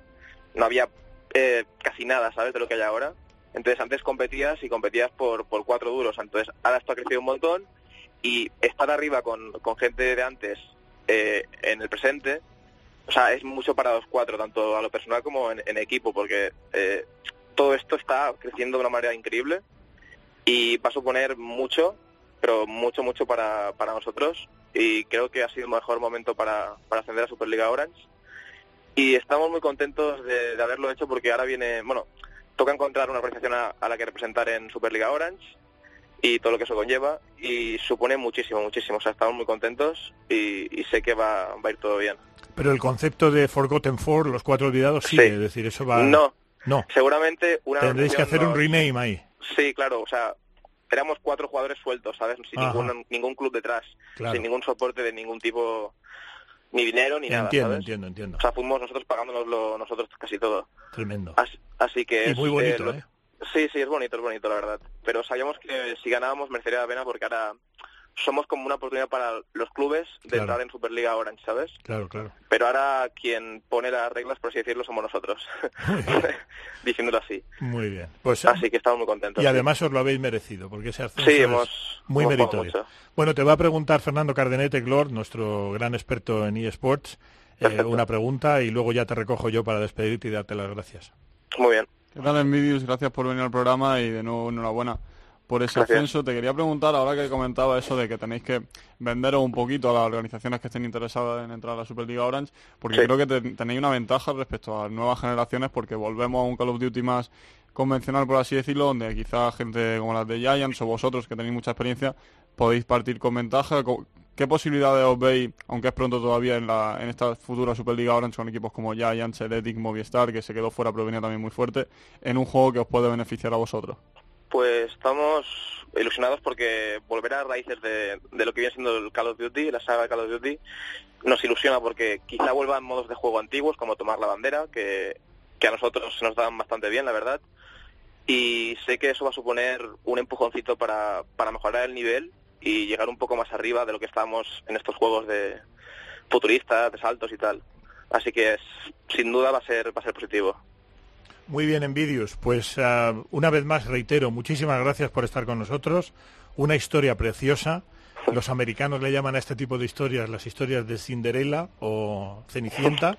no había eh, casi nada, ¿sabes? De lo que hay ahora. Entonces antes competías y competías por, por cuatro duros. Entonces ahora esto ha crecido un montón y estar arriba con, con gente de antes eh, en el presente, o sea, es mucho para los cuatro, tanto a lo personal como en, equipo, porque eh, todo esto está creciendo de una manera increíble y va a suponer mucho, pero mucho, mucho para, para nosotros y creo que ha sido el mejor momento para, para ascender a Superliga Orange y estamos muy contentos de haberlo hecho porque ahora viene, bueno, toca encontrar una organización a, a la que representar en Superliga Orange y todo lo que eso conlleva y supone muchísimo, muchísimo, o sea, estamos muy contentos y, y sé que va, va a ir todo bien. Pero el concepto de Forgotten Four, los cuatro olvidados, sigue, Sí. es decir, eso va... No, No, seguramente una tendréis que hacer un rename ahí. Sí, claro, o sea, éramos cuatro jugadores sueltos, ¿sabes? Sin Ajá. ningún, ningún club detrás, Claro. sin ningún soporte de ningún tipo, ni dinero ni nada, Entiendo, entiendo, entiendo. O sea, fuimos nosotros pagándonoslo nosotros casi todo. Tremendo. Así, así que Y es, muy bonito, lo- ¿eh? Sí, sí, es bonito, es bonito, la verdad. Pero sabíamos que si ganábamos merecería la pena porque ahora somos como una oportunidad para los clubes de Claro. entrar en Superliga Orange, ¿sabes? Claro, claro. Pero ahora quien pone las reglas, por así decirlo, somos nosotros. Diciéndolo así. Muy bien. Pues, Así que estamos muy contentos. y sí. además os lo habéis merecido, porque ese ascenso Sí, es hemos- muy hemos meritorio. mucho. Bueno, te va a preguntar Fernando Cardenete Glor, nuestro gran experto en eSports, eh, una pregunta y luego ya te recojo yo para despedirte y darte las gracias. Muy bien. ¿Qué tal, Envidius? Gracias por venir al programa y de nuevo enhorabuena por ese Gracias. ascenso. Te quería preguntar, ahora que comentaba eso de que tenéis que venderos un poquito a las organizaciones que estén interesadas en entrar a la Superliga Orange, porque Sí. creo que te- tenéis una ventaja respecto a nuevas generaciones, porque volvemos a un Call of Duty más convencional, por así decirlo, donde quizás gente como las de Giants o vosotros, que tenéis mucha experiencia, podéis partir con ventaja. ¿Qué posibilidades os veis, aunque es pronto todavía, en, la, en esta futura Superliga Orange con equipos como Giants, Heretic, Movistar, que se quedó fuera pero venía también muy fuerte, en un juego que os puede beneficiar a vosotros? Pues estamos ilusionados porque volver a raíces de, lo que viene siendo el Call of Duty, la saga de Call of Duty, nos ilusiona porque quizá vuelvan modos de juego antiguos como tomar la bandera, que, que a nosotros nos dan bastante bien, la verdad. Y sé que eso va a suponer un empujoncito para, para mejorar el nivel y llegar un poco más arriba de lo que estamos en estos juegos de futuristas, de saltos y tal. Así que es- sin duda va a ser, va a ser positivo. Muy bien, Envidius. Pues ah, una vez más reitero, muchísimas gracias por estar con nosotros. Una historia preciosa. Los americanos le llaman a este tipo de historias las historias de Cinderella o Cenicienta.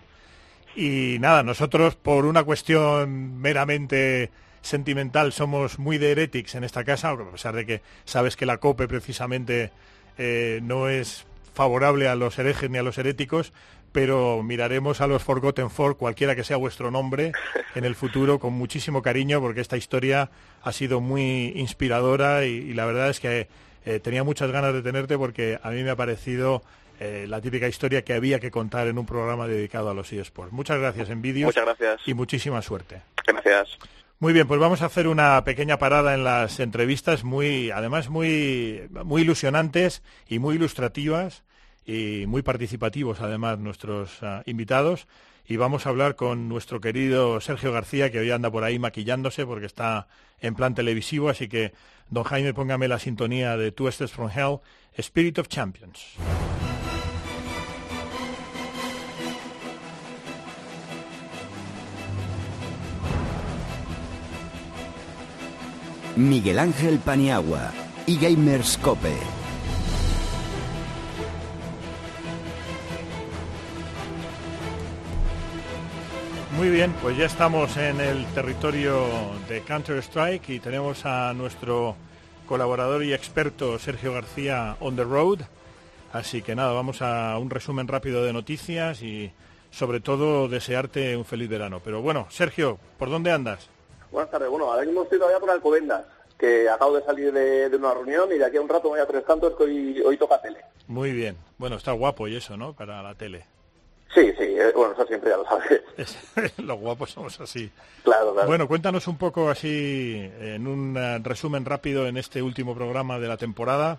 Y nada, nosotros por una cuestión meramente sentimental somos muy de heretics en esta casa, a pesar de que sabes que la COPE precisamente eh, no es favorable a los herejes ni a los heréticos, pero miraremos a los Forgotten Four, cualquiera que sea vuestro nombre, en el futuro con muchísimo cariño, porque esta historia ha sido muy inspiradora y, y la verdad es que eh, tenía muchas ganas de tenerte porque a mí me ha parecido eh, la típica historia que había que contar en un programa dedicado a los eSports. Muchas gracias, Envidios. Muchas gracias. Y muchísima suerte. Gracias. Muy bien, pues vamos a hacer una pequeña parada en las entrevistas, muy, además muy, muy ilusionantes y muy ilustrativas y muy participativos, además, nuestros ah, invitados. Y vamos a hablar con nuestro querido Sergio García, que hoy anda por ahí maquillándose porque está en plan televisivo. Así que, don Jaime, póngame la sintonía de Two Steps from Hell, Spirit of Champions. Miguel Ángel Paniagua y Gamers Cope. Muy bien, pues ya estamos en el territorio de Counter-Strike y tenemos a nuestro colaborador y experto Sergio García on the road. Así que nada, vamos a un resumen rápido de noticias y sobre todo desearte un feliz verano. Pero bueno, Sergio, ¿por dónde andas? Buenas tardes. Bueno, ahora mismo estoy todavía por Alcobendas, que acabo de salir de, de una reunión y de aquí a un rato voy a Tres Cantos que hoy, hoy toca tele. Muy bien. Bueno, está guapo y eso, ¿no? Para la tele. Sí, sí, eh, bueno, eso siempre ya lo sabes. Los guapos somos así. Claro, claro. Bueno, cuéntanos un poco así, en un eh, resumen rápido en este último programa de la temporada,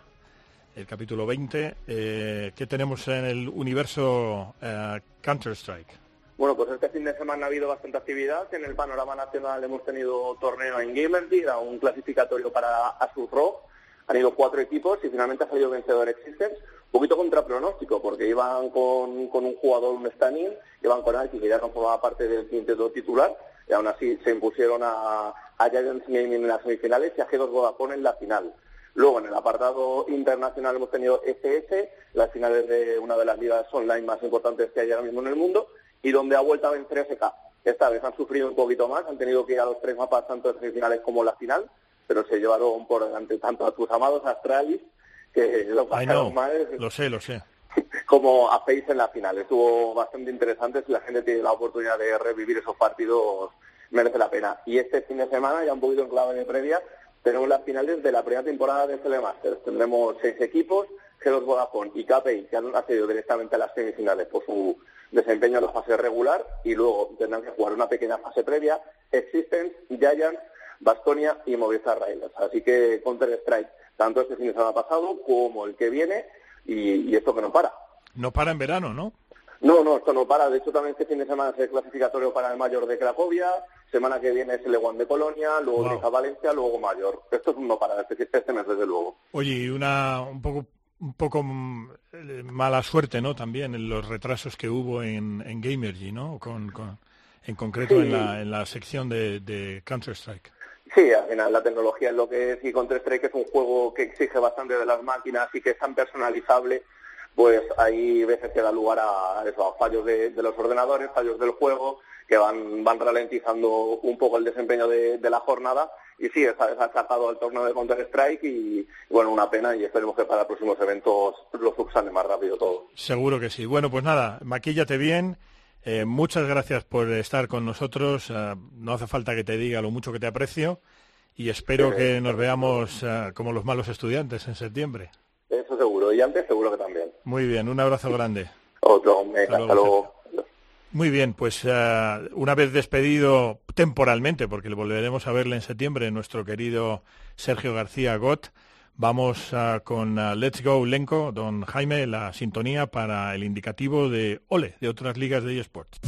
el capítulo 20. Eh, ¿Qué tenemos en el universo eh, Counter-Strike? Bueno, pues este fin de semana ha habido bastante actividad. En el panorama nacional hemos tenido torneo en Gamergy, un clasificatorio para Asus ROG. Han ido cuatro equipos y finalmente ha salido vencedor Existence. Un poquito contra pronóstico, porque iban con, con un jugador, un standing, iban con Alki, que ya no formaba parte del quinteto titular, y aún así se impusieron a, a Giants en las semifinales y a G2 Vodafone en la final. Luego, en el apartado internacional hemos tenido SS, las finales de una de las ligas online más importantes que hay ahora mismo en el mundo, y donde ha vuelto a vencer SK. Esta vez han sufrido un poquito más, han tenido que ir a los tres mapas, tanto en semifinales como la final, pero se llevaron por delante tanto a tus amados Astralis, que lo pasaron mal, lo sé, lo sé. como a Face en la final. Estuvo bastante interesante, si la gente tiene la oportunidad de revivir esos partidos, merece la pena. Y este fin de semana, ya un poquito en clave de previa, tenemos las finales de la primera temporada de CL Masters. Tendremos seis equipos, G2 Vodafone y KPI, que han accedido directamente a las semifinales por su desempeño en la fase regular, y luego tendrán que jugar una pequeña fase previa, Existence, Giants, Bastonia y Movistar Raiders. Así que Counter-Strike, tanto este fin de semana pasado como el que viene, y, y esto que no para. No para en verano, ¿no? No, no, esto no para. De hecho, también este fin de semana es el clasificatorio para el Mayor de Cracovia. Semana que viene es el Leguán de Colonia, luego Wow. Valencia, luego Mayor. Esto es un no para este, este mes, desde luego. Oye, y una un poco un poco mm, mala suerte, ¿no? También en los retrasos que hubo en, en Gamergy, ¿no? Con, con- en concreto Sí. en, la, en la sección de, de Counter-Strike. Sí, al final la tecnología es lo que es y Counter-Strike es un juego que exige bastante de las máquinas y que es tan personalizable, pues hay veces que da lugar a, eso, a fallos de, de los ordenadores, fallos del juego, que van, van ralentizando un poco el desempeño de, la jornada. Y sí, esta vez ha sacado al torneo de Counter-Strike y, y, bueno, una pena y esperemos que para próximos eventos lo subsane más rápido todo. Seguro que sí. Bueno, pues nada, maquíllate bien. Eh, muchas gracias por estar con nosotros. Eh, no hace falta que te diga lo mucho que te aprecio y espero que nos veamos eh, como los malos estudiantes en septiembre. Eso seguro. Y antes seguro que también. Muy bien, un abrazo grande. Otro, venga, Hasta hasta luego, luego. Muy bien, pues una vez despedido temporalmente, porque le volveremos a verle en septiembre, nuestro querido Sergio García Gott, vamos eh, con eh, Let's Go Lenco, don Jaime, la sintonía para el indicativo de Ole, de otras ligas de eSports.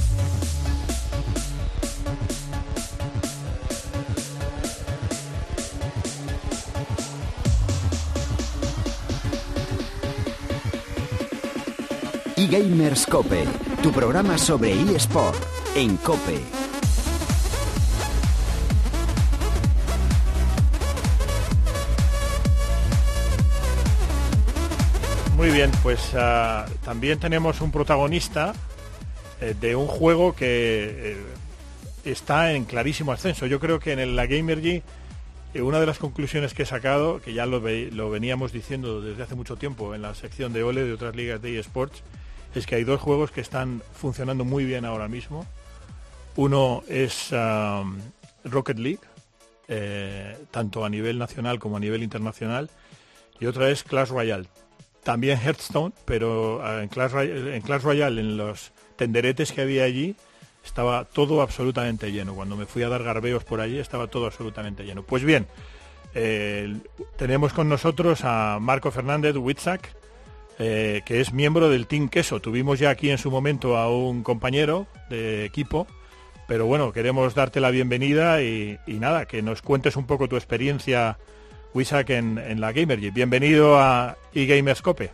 eGamers Cope, tu programa sobre eSport en Cope. Muy bien, pues ah, también tenemos un protagonista eh, de un juego que eh, está en clarísimo ascenso. Yo creo que en la Gamergy eh, una de las conclusiones que he sacado, que ya lo, ve- lo veníamos diciendo desde hace mucho tiempo en la sección de OLE de otras ligas de eSports, es que hay dos juegos que están funcionando muy bien ahora mismo. Uno es Rocket League, eh, tanto a nivel nacional como a nivel internacional, y otra es Clash Royale. También Hearthstone, pero ah, en Clash, Roy- en Clash Royale, en los tenderetes que había allí, estaba todo absolutamente lleno. Cuando me fui a dar garbeos por allí, estaba todo absolutamente lleno. Pues bien, eh, tenemos con nosotros a Marco Fernández Witzak, eh, que es miembro del Team Queso. Tuvimos ya aquí en su momento a un compañero de equipo, pero bueno, queremos darte la bienvenida y nada, que nos cuentes un poco tu experiencia, Witzak, en, en la Gamergy. Bienvenido a eGamerscope.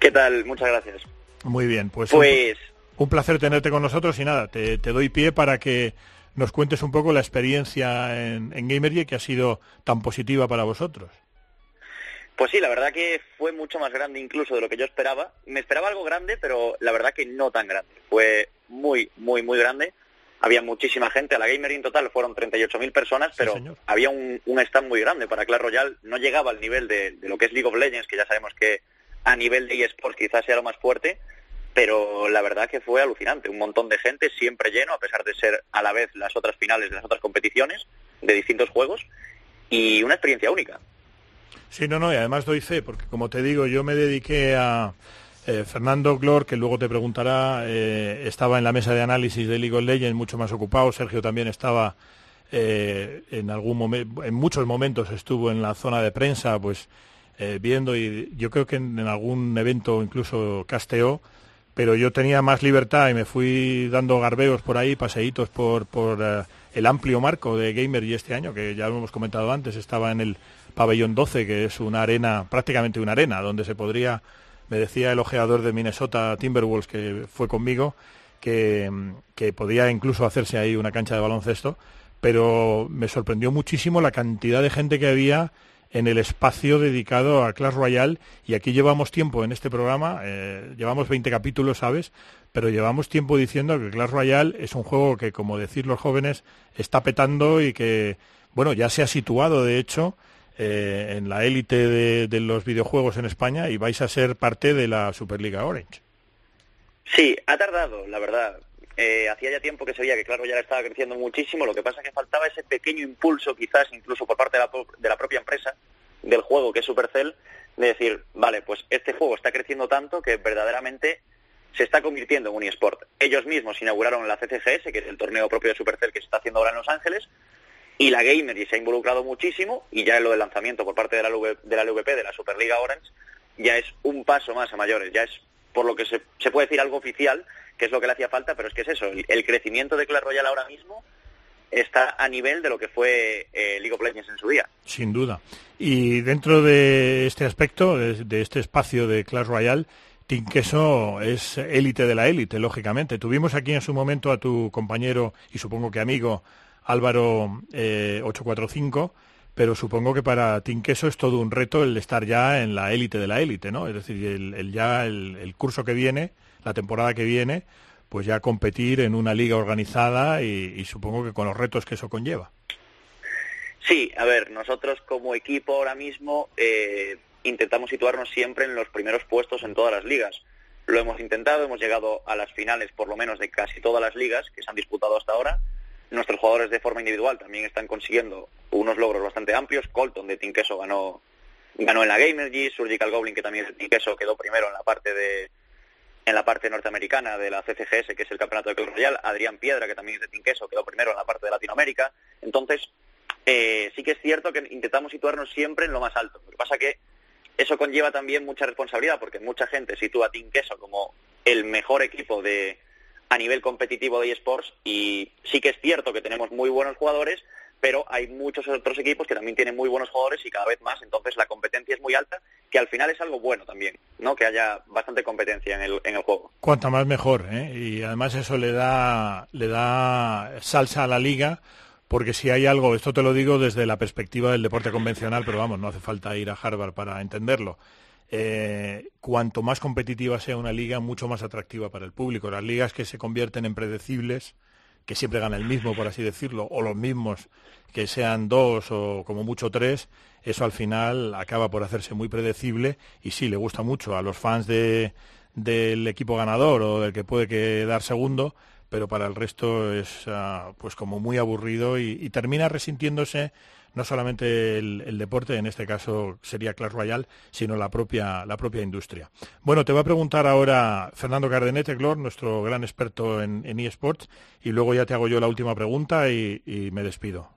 ¿Qué tal? Muchas gracias. Muy bien, pues, Pues un, un placer tenerte con nosotros y nada, te, te doy pie para que nos cuentes un poco la experiencia en, en Gamergy que ha sido tan positiva para vosotros. Pues sí, la verdad que fue mucho más grande incluso de lo que yo esperaba. Me esperaba algo grande, pero la verdad que no tan grande. Fue muy, muy, muy grande. Había muchísima gente. A la Gamer en total fueron 38.000 personas, pero había un, un stand muy grande para Clash Royale. No llegaba al nivel de, de lo que es League of Legends, que ya sabemos que a nivel de eSports quizás sea lo más fuerte, pero la verdad que fue alucinante. Un montón de gente, siempre lleno, a pesar de ser a la vez las otras finales de las otras competiciones de distintos juegos, y una experiencia única. Sí, no, no, y además doy fe, porque como te digo, yo me dediqué a... eh, Fernando Glor, que luego te preguntará, eh, estaba en la mesa de análisis de League of Legends mucho más ocupado, Sergio también estaba eh, en algún momento, en muchos momentos estuvo en la zona de prensa, pues eh, viendo y yo creo que en, algún evento incluso casteó, pero yo tenía más libertad y me fui dando garbeos por ahí, paseitos por, por eh, el amplio marco de Gamer y este año, que ya lo hemos comentado antes, estaba en el pabellón 12, que es una arena, prácticamente una arena, donde se podría, me decía el ojeador de Minnesota Timberwolves que fue conmigo, que, que podía incluso hacerse ahí una cancha de baloncesto, pero me sorprendió muchísimo la cantidad de gente que había en el espacio dedicado a Clash Royale y aquí llevamos tiempo en este programa, eh, llevamos 20 capítulos, ¿sabes? Pero llevamos tiempo diciendo que Clash Royale es un juego que, como decir los jóvenes, está petando y que, bueno, ya se ha situado, de hecho, eh, en la élite de, los videojuegos en España y vais a ser parte de la Superliga Orange. Sí, ha tardado, la verdad. Eh, hacía ya tiempo que se veía que Claro ya estaba creciendo muchísimo, lo que pasa es que faltaba ese pequeño impulso, quizás incluso por parte de la, de la propia empresa del juego, que es Supercell, de decir, vale, pues este juego está creciendo tanto que verdaderamente se está convirtiendo en un eSport. Ellos mismos inauguraron la CCGS, que es el torneo propio de Supercell que se está haciendo ahora en Los Ángeles, y la Gamer se ha involucrado muchísimo, y ya lo del lanzamiento por parte de la, LV de la LVP, de la Superliga Orange, ya es un paso más a mayores, ya es por lo que se, se puede decir algo oficial, que es lo que le hacía falta, pero es que es eso, el, crecimiento de Clash Royale ahora mismo está a nivel de lo que fue eh, League of Legends en su día. Sin duda. Y dentro de este aspecto, de, este espacio de Clash Royale, Team Queso es élite de la élite, lógicamente. Tuvimos aquí en su momento a tu compañero y supongo que amigo Álvaro eh, 845, pero supongo que para Team Queso es todo un reto el estar ya en la élite de la élite, ¿no? Es decir, el, ya el, el curso que viene, la temporada que viene, pues ya competir en una liga organizada y, y supongo que con los retos que eso conlleva. Sí, a ver, nosotros como equipo ahora mismo eh, intentamos situarnos siempre en los primeros puestos en todas las ligas. Lo hemos intentado, hemos llegado a las finales por lo menos de casi todas las ligas que se han disputado hasta ahora. Nuestros jugadores de forma individual también están consiguiendo unos logros bastante amplios. Colton de Team Queso ganó, ganó en la Gamergy, Surgical Goblin que también es de Team Queso quedó primero en la parte de en la parte norteamericana de la CCGS, que es el campeonato de Clash Royale, Adrián Piedra, que también es de Team Queso, quedó primero en la parte de Latinoamérica. Entonces, eh, sí que es cierto que intentamos situarnos siempre en lo más alto. Lo que pasa que eso conlleva también mucha responsabilidad, porque mucha gente sitúa a Team Queso como el mejor equipo de a nivel competitivo de eSports y sí que es cierto que tenemos muy buenos jugadores, pero hay muchos otros equipos que también tienen muy buenos jugadores y cada vez más, entonces la competencia es muy alta, que al final es algo bueno también, ¿no? Que haya bastante competencia en el, en el juego. Cuanta más mejor, ¿eh? Y además eso le da, le da salsa a la liga, porque si hay algo, esto te lo digo desde la perspectiva del deporte convencional, pero vamos, no hace falta ir a Harvard para entenderlo. Eh, cuanto más competitiva sea una liga, mucho más atractiva para el público. Las ligas que se convierten en predecibles, que siempre gana el mismo, por así decirlo, o los mismos que sean dos o como mucho tres, eso al final acaba por hacerse muy predecible y sí, le gusta mucho a los fans de, del equipo ganador o del que puede quedar segundo, pero para el resto es uh, pues como muy aburrido y, y, termina resintiéndose no solamente el, el, deporte, en este caso sería Clash Royale, sino la propia, la propia industria. Bueno, te va a preguntar ahora Fernando Cardenete, Glor, nuestro gran experto en, en eSports, y luego ya te hago yo la última pregunta y, y me despido.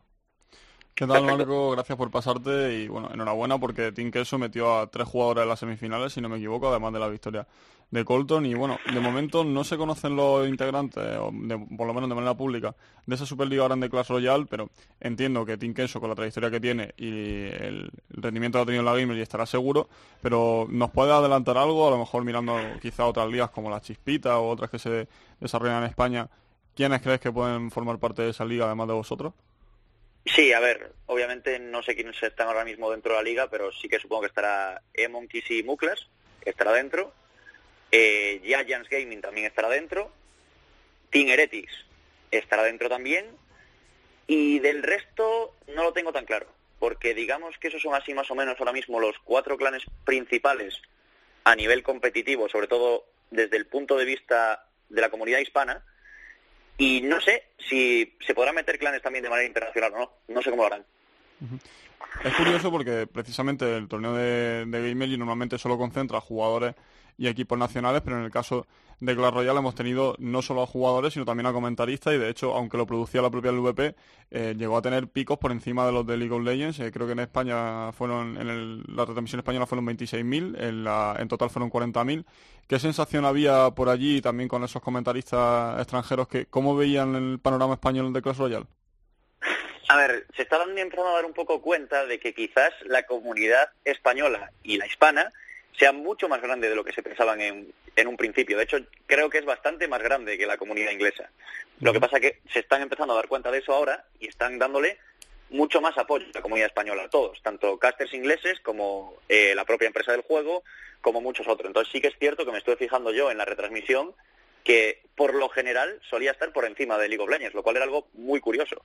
¿Qué tal, Marco? Gracias por pasarte y bueno, enhorabuena porque Team Queso metió a tres jugadores en las semifinales, si no me equivoco, además de la victoria de Colton y bueno, de momento no se conocen los integrantes, o de, por lo menos de manera pública, de esa Superliga Grande Clash Royale, pero entiendo que Team Queso con la trayectoria que tiene y el, rendimiento que ha tenido en la Gamer y estará seguro, pero ¿nos puede adelantar algo? A lo mejor mirando quizá otras ligas como la Chispita o otras que se desarrollan en España, ¿quiénes crees que pueden formar parte de esa liga además de vosotros? Sí, a ver, obviamente no sé quiénes están ahora mismo dentro de la liga, pero sí que supongo que estará E-Monkeys y Muklas, que estará dentro. Eh, Giants Gaming también estará dentro. Team Heretics estará dentro también. Y del resto no lo tengo tan claro, porque digamos que esos son así más o menos ahora mismo los cuatro clanes principales a nivel competitivo, sobre todo desde el punto de vista de la comunidad hispana. Y no sé si se podrán meter clanes también de manera internacional o no. No sé cómo lo harán. Es curioso porque precisamente el torneo de, de Gamer normalmente solo concentra jugadores y equipos nacionales, pero en el caso de Clash Royale hemos tenido no solo a jugadores, sino también a comentaristas y de hecho, aunque lo producía la propia LVP, eh, llegó a tener picos por encima de los de League of Legends. Eh, creo que en España fueron, en el- la retransmisión española fueron 26.000, en, en total fueron 40.000. ¿Qué sensación había por allí también con esos comentaristas extranjeros? que ¿Cómo veían el panorama español de Clash Royale? A ver, se está dando- empezando a dar un poco cuenta de que quizás la comunidad española y la hispana sea mucho más grande de lo que se pensaban en, en un principio. De hecho, creo que es bastante más grande que la comunidad inglesa. Lo que pasa que se están empezando a dar cuenta de eso ahora y están dándole mucho más apoyo a la comunidad española, a todos, tanto casters ingleses como eh, la propia empresa del juego, como muchos otros. Entonces sí que es cierto que me estuve fijando yo en la retransmisión que por lo general solía estar por encima de League of Legends, lo cual era algo muy curioso.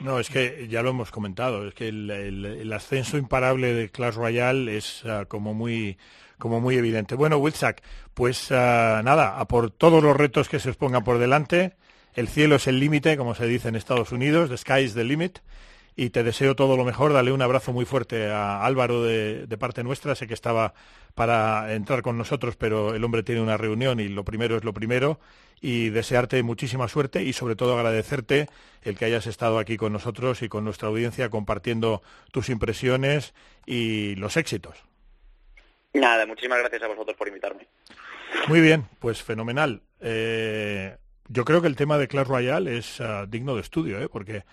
No, es que ya lo hemos comentado, es que el, ascenso imparable de Clash Royale es ah, como muy como muy evidente. Bueno, Wilsack, pues ah, nada, a por todos los retos que se os pongan por delante, el cielo es el límite, como se dice en Estados Unidos, the sky is the limit, y te deseo todo lo mejor. Dale un abrazo muy fuerte a Álvaro de parte nuestra. Sé que estaba para entrar con nosotros, pero el hombre tiene una reunión y lo primero es lo primero. Y desearte muchísima suerte y sobre todo agradecerte el que hayas estado aquí con nosotros y con nuestra audiencia compartiendo tus impresiones y los éxitos. Nada, muchísimas gracias a vosotros por invitarme. Muy bien, pues fenomenal. Eh, yo creo que el tema de Clash Royale es ah, digno de estudio, ¿eh? porque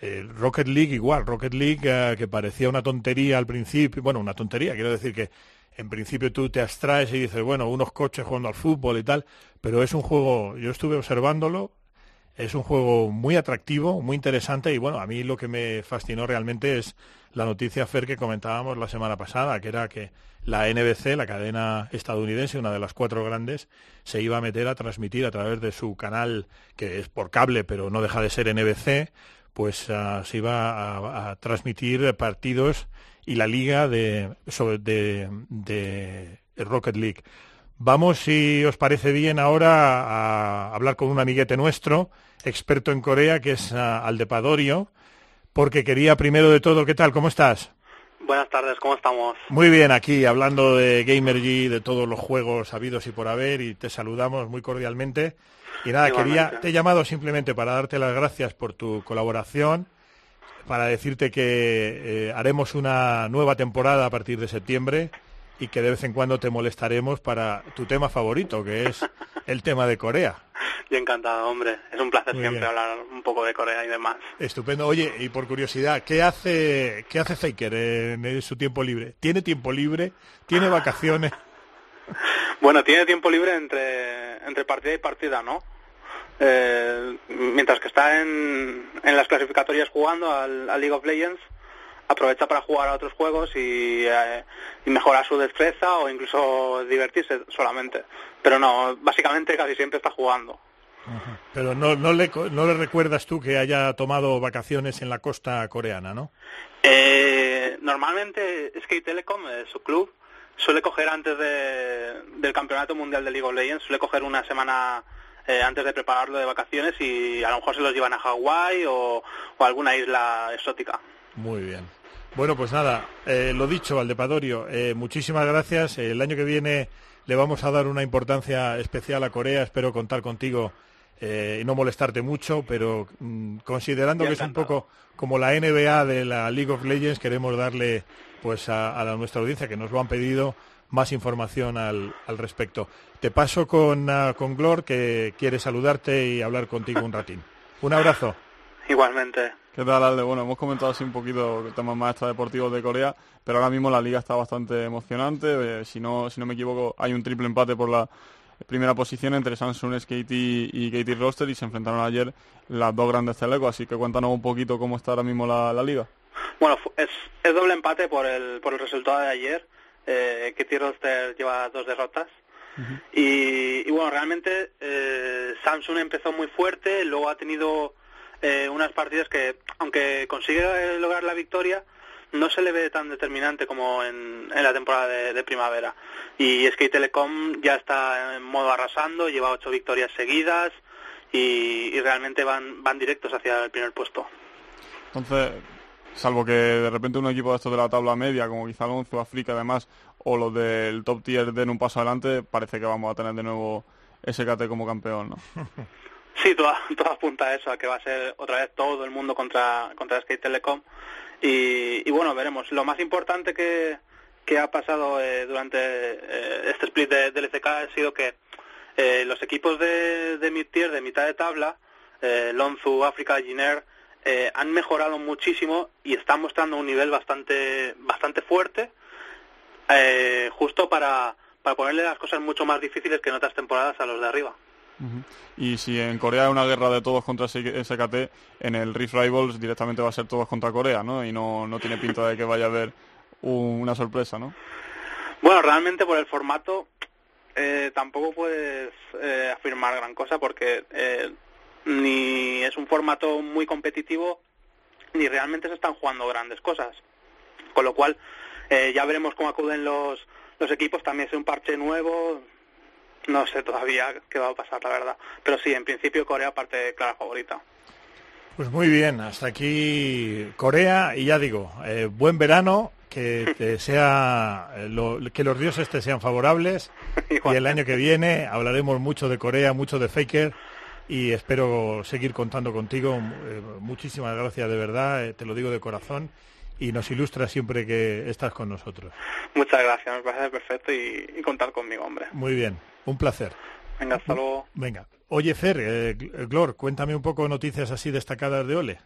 eh, Rocket League igual, Rocket League ah, que parecía una tontería al principio, bueno, una tontería, quiero decir que en principio tú te abstraes y dices, bueno, unos coches jugando al fútbol y tal, pero es un juego, yo estuve observándolo, es un juego muy atractivo, muy interesante y bueno, a mí lo que me fascinó realmente es la noticia Fer que comentábamos la semana pasada, que era que la NBC, la cadena estadounidense, una de las cuatro grandes, se iba a meter a transmitir a través de su canal, que es por cable, pero no deja de ser NBC, pues ah, se iba a, a transmitir partidos y la liga de, sobre- de, de Rocket League. Vamos, si os parece bien, ahora a hablar con un amiguete nuestro, experto en Corea, que es ah, Aldepadorio, porque quería primero de todo, ¿qué tal? ¿Cómo estás? Buenas tardes, ¿cómo estamos? Muy bien, aquí hablando de Gamergy, de todos los juegos habidos y por haber, y te saludamos muy cordialmente. Y nada, Igualmente. quería, te he llamado simplemente para darte las gracias por tu colaboración, para decirte que eh, haremos una nueva temporada a partir de septiembre y que de vez en cuando te molestaremos para tu tema favorito, que es el tema de Corea. Yo encantado, hombre. Es un placer Muy siempre bien. hablar un poco de Corea y demás. Estupendo. Oye, y por curiosidad, ¿qué hace, qué hace Faker en su tiempo libre? ¿Tiene tiempo libre? ¿Tiene vacaciones? Bueno, tiene tiempo libre entre, entre partida y partida, ¿no? Eh, mientras que está en, en las clasificatorias jugando al, al League of Legends, aprovecha para jugar a otros juegos y, eh, y mejorar su destreza o incluso divertirse solamente. Pero no, básicamente casi siempre está jugando. Pero no, no, le, no le recuerdas tú que haya tomado vacaciones en la costa coreana, ¿no? Eh, normalmente Skate Telecom, eh, su club, suele coger antes de- del Campeonato Mundial de League of Legends, suele coger una semana eh, antes de prepararlo de vacaciones y a lo mejor se los llevan a Hawái o, o a alguna isla exótica. Muy bien. Bueno, pues nada, eh, lo dicho, Valdepadorio, eh, muchísimas gracias. El año que viene le vamos a dar una importancia especial a Corea. Espero contar contigo eh, y no molestarte mucho, pero mm, considerando que es un poco como la NBA de la League of Legends, queremos darle pues a, a nuestra audiencia que nos lo han pedido más información al, al respecto. Te paso con, ah, con Glor, que quiere saludarte y hablar contigo un ratín. Un abrazo. Igualmente. ¿Qué tal, Alde? Bueno, hemos comentado así un poquito temas más extradeportivos de Corea, pero ahora mismo la liga está bastante emocionante. Eh, si, no, si no me equivoco, hay un triple empate por la primera posición entre Samsung Skate y Katie Roster y se enfrentaron ayer las dos grandes telecos, así que cuéntanos un poquito cómo está ahora mismo la, la liga. Bueno, es, es doble empate por el, por el resultado de ayer. Eh, Katie Roster lleva dos derrotas. Y, y bueno, realmente eh, Samsung empezó muy fuerte, luego ha tenido eh, unas partidas que, aunque consigue eh, lograr la victoria, no se le ve tan determinante como en, en la temporada de, de primavera. Y Skate Telecom ya está en modo arrasando, lleva ocho victorias seguidas y, y realmente van, van directos hacia el primer puesto. Entonces, salvo que de repente un equipo de estos de la tabla media, como quizá Alonso, África, además, o los del top tier den un paso adelante, parece que vamos a tener de nuevo SKT como campeón, ¿no? Sí, todo, todo apunta a eso, a que va a ser otra vez todo el mundo contra, contra Skate Telecom. Y, bueno, veremos. Lo más importante que, que ha pasado eh, durante eh, este split de, del LCK ha sido que eh, los equipos de, de mid-tier, de mitad de tabla, eh, Lonzu, África, Giner, eh, han mejorado muchísimo y están mostrando un nivel bastante, bastante fuerte, eh, justo para, para ponerle las cosas mucho más difíciles que en otras temporadas a los de arriba. Y si en Corea hay una guerra de todos contra SKT, en el Rift Rivals directamente va a ser todos contra Corea, ¿no? Y no, no tiene pinta de que vaya a haber un- una sorpresa, ¿no? Bueno, realmente por el formato eh, tampoco puedes eh, afirmar gran cosa porque eh, ni es un formato muy competitivo ni realmente se están jugando grandes cosas. Con lo cual eh, ya veremos cómo acuden los, los equipos, también es un parche nuevo, no sé todavía qué va a pasar, la verdad. Pero sí, en principio Corea parte clara favorita. Pues muy bien, hasta aquí Corea y ya digo, eh, buen verano, que te sea eh, lo- que los dioses te sean favorables y el año que viene hablaremos mucho de Corea, mucho de Faker y espero seguir contando contigo. Eh, muchísimas gracias de verdad, eh, te lo digo de corazón y nos ilustra siempre que estás con nosotros. Muchas gracias, me parece perfecto y, y contar conmigo, hombre. Muy bien, un placer. Venga, hasta luego. Venga, oye Fer, eh, Gl- Glor, cuéntame un poco noticias así destacadas de Ole.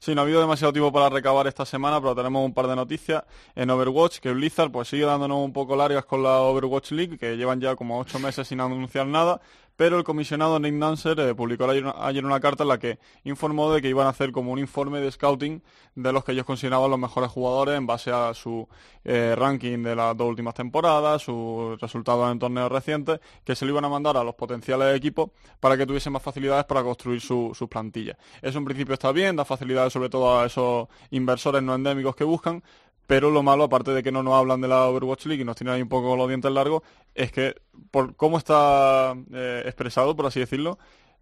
Sí, no ha habido demasiado tiempo para recabar esta semana, pero tenemos un par de noticias. En Overwatch, que Blizzard pues sigue dándonos un poco largas con la Overwatch League, que llevan ya como ocho meses sin anunciar nada, pero el comisionado Nick Nancer eh, publicó ayer, una carta en la que informó de que iban a hacer como un informe de scouting de los que ellos consideraban los mejores jugadores en base a su eh, ranking de las dos últimas temporadas, sus resultados en torneos recientes, que se lo iban a mandar a los potenciales equipos para que tuviesen más facilidades para construir su- sus plantillas. Eso en principio está bien, da facilidades sobre todo a esos inversores no endémicos que buscan, pero lo malo, aparte de que no nos hablan de la Overwatch League y nos tienen ahí un poco los dientes largos, es que por cómo está eh, expresado, por así decirlo,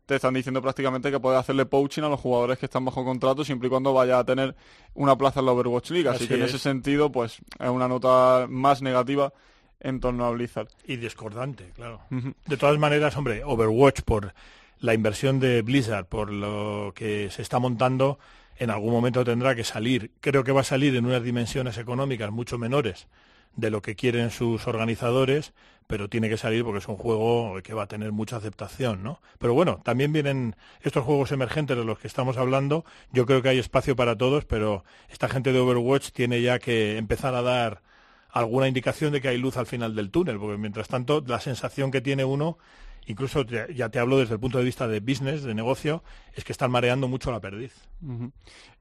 te están diciendo prácticamente que puedes hacerle poaching a los jugadores que están bajo contrato siempre y cuando vaya a tener una plaza en la Overwatch League. Así, Así que en es. ese sentido, pues es una nota más negativa en torno a Blizzard. Y discordante, claro. De todas maneras, hombre, Overwatch por la inversión de Blizzard, por lo que se está montando, en algún momento tendrá que salir. Creo que va a salir en unas dimensiones económicas mucho menores de lo que quieren sus organizadores, pero tiene que salir porque es un juego que va a tener mucha aceptación, ¿no? Pero bueno, también vienen estos juegos emergentes de los que estamos hablando. Yo creo que hay espacio para todos, pero esta gente de Overwatch tiene ya que empezar a dar alguna indicación de que hay luz al final del túnel, porque mientras tanto la sensación que tiene uno, incluso ya te hablo desde el punto de vista de business, de negocio, es que están mareando mucho la perdiz.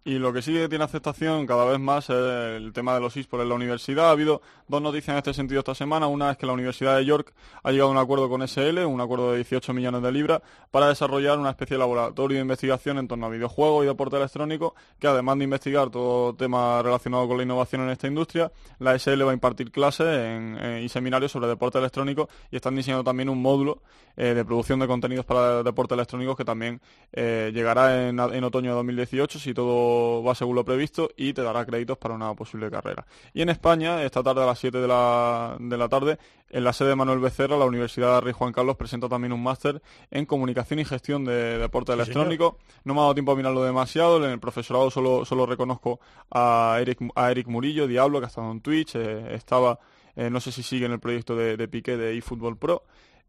Y lo que sí que tiene aceptación cada vez más es el tema de los esports en la universidad. Ha habido dos noticias en este sentido esta semana. Una es que la Universidad de York ha llegado a un acuerdo con SL, un acuerdo de 18 millones de libras, para desarrollar una especie de laboratorio de investigación en torno a videojuegos y deporte electrónico, que además de investigar todo tema relacionado con la innovación en esta industria, la SL va a impartir clases en- en- y seminarios sobre deporte electrónico y están diseñando también un módulo eh, de producción de contenidos para deporte electrónico que también eh, llegará en, en otoño de 2018 si todo va según lo previsto y te dará créditos para una posible carrera. Y en España, esta tarde a las 7 de la, de la tarde, en la sede de Manuel Becerra, la Universidad Rey Juan Carlos presenta también un máster en comunicación y gestión de deporte Sí, electrónico. No me ha dado tiempo a mirarlo demasiado, en el profesorado solo, solo reconozco a Eric, a Eric Murillo, Diablo, que ha estado en Twitch, eh, estaba, eh, no sé si sigue en el proyecto de, de Piqué de eFootball Pro,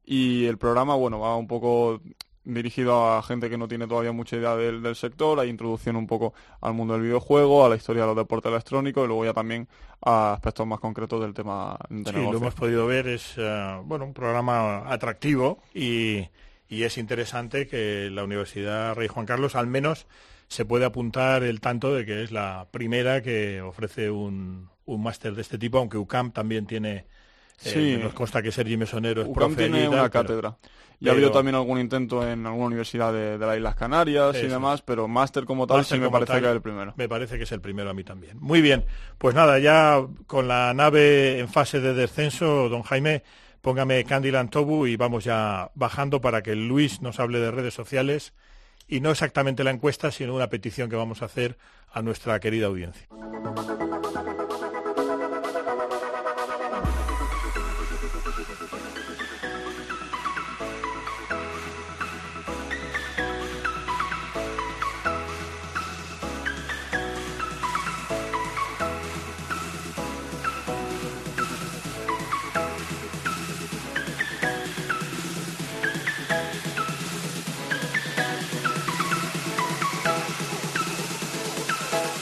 y el programa, bueno, va un poco dirigido a gente que no tiene todavía mucha idea del, del sector, hay introducción un poco al mundo del videojuego, a la historia de los deportes electrónicos y luego ya también a aspectos más concretos del tema de Sí, negocio. lo hemos podido ver, es eh, bueno un programa atractivo y, y es interesante que la Universidad Rey Juan Carlos al menos se puede apuntar el tanto de que es la primera que ofrece un, un máster de este tipo, aunque UCAM también tiene, eh, Sí. nos consta que Sergi Mesonero es UCAM profe tiene y tal, una pero- cátedra. Y pero- ha habido también algún intento en alguna universidad de, de las Islas Canarias y demás, pero máster como tal Máster sí me parece tal, que es el primero. Me parece que es el primero a mí también. Muy bien, pues nada, ya con la nave en fase de descenso, don Jaime, póngame Candyland Tobu y vamos ya bajando para que Luis nos hable de redes sociales y no exactamente la encuesta, sino una petición que vamos a hacer a nuestra querida audiencia.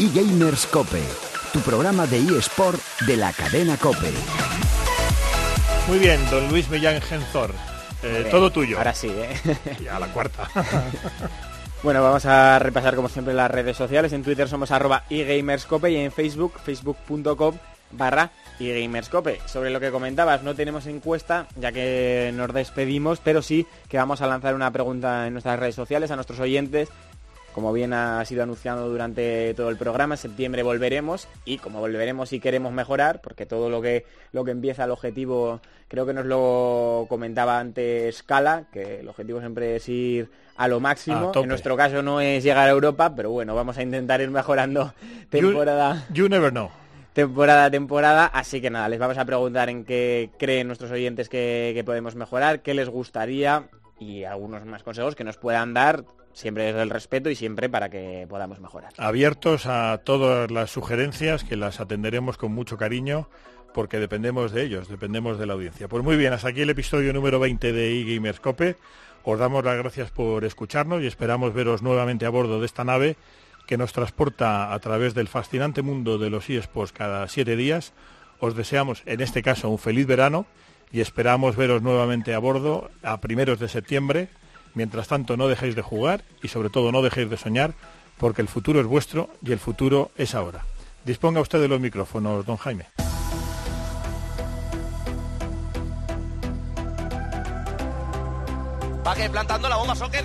eGamers Cope, tu programa de eSport de la cadena Cope. Muy bien, don Luis Millán Genzor. Eh, todo tuyo. Ahora sí, ¿eh? Ya, la cuarta. Bueno, vamos a repasar como siempre las redes sociales. En Twitter somos arroba eGamerscope y en Facebook, facebook.com barra eGamerscope. Sobre lo que comentabas, no tenemos encuesta ya que nos despedimos, pero sí que vamos a lanzar una pregunta en nuestras redes sociales a nuestros oyentes. Como bien ha sido anunciado durante todo el programa, en septiembre volveremos y como volveremos y queremos mejorar, porque todo lo que lo que empieza el objetivo, creo que nos lo comentaba antes Cala, que el objetivo siempre es ir a lo máximo. En nuestro caso no es llegar a Europa, pero bueno, vamos a intentar ir mejorando temporada You never know. temporada a temporada. Así que nada, les vamos a preguntar en qué creen nuestros oyentes que, que podemos mejorar, qué les gustaría y algunos más consejos que nos puedan dar, siempre desde el respeto y siempre para que podamos mejorar. Abiertos a todas las sugerencias que las atenderemos con mucho cariño porque dependemos de ellos, dependemos de la audiencia. Pues muy bien, hasta aquí el episodio número 20 de eGamerscope. Os damos las gracias por escucharnos y esperamos veros nuevamente a bordo de esta nave que nos transporta a través del fascinante mundo de los eSports cada siete días. Os deseamos, en este caso, un feliz verano y esperamos veros nuevamente a bordo a primeros de septiembre. Mientras tanto, no dejéis de jugar y sobre todo no dejéis de soñar porque el futuro es vuestro y el futuro es ahora. Disponga usted de los micrófonos, don Jaime. Va que plantando la bomba, Soccer.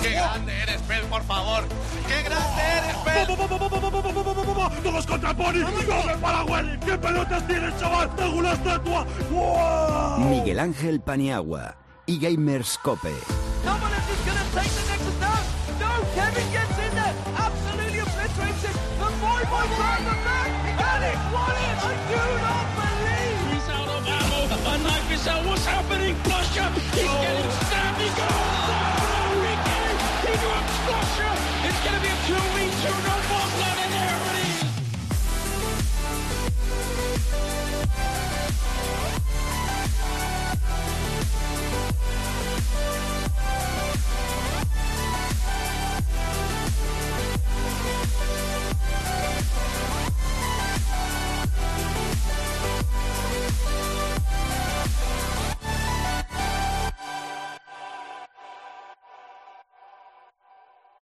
¡Qué grande eres, Pel, por favor! ¡Qué grande eres, Pel! ¡Todos contra Pony! ¡Come para Welly! ¿Qué pelotas tienes, chaval? ¡Tengo una estatua! ¡Wow! Miguel Ángel Paniagua, eGamers Cope. Someone is just going to take the next down. No, Kevin gets in there. Absolutely obliterated. The boy boy from the back. And it won it. I do not believe. He's out of ammo. A knife is out. What's happening? Flush up.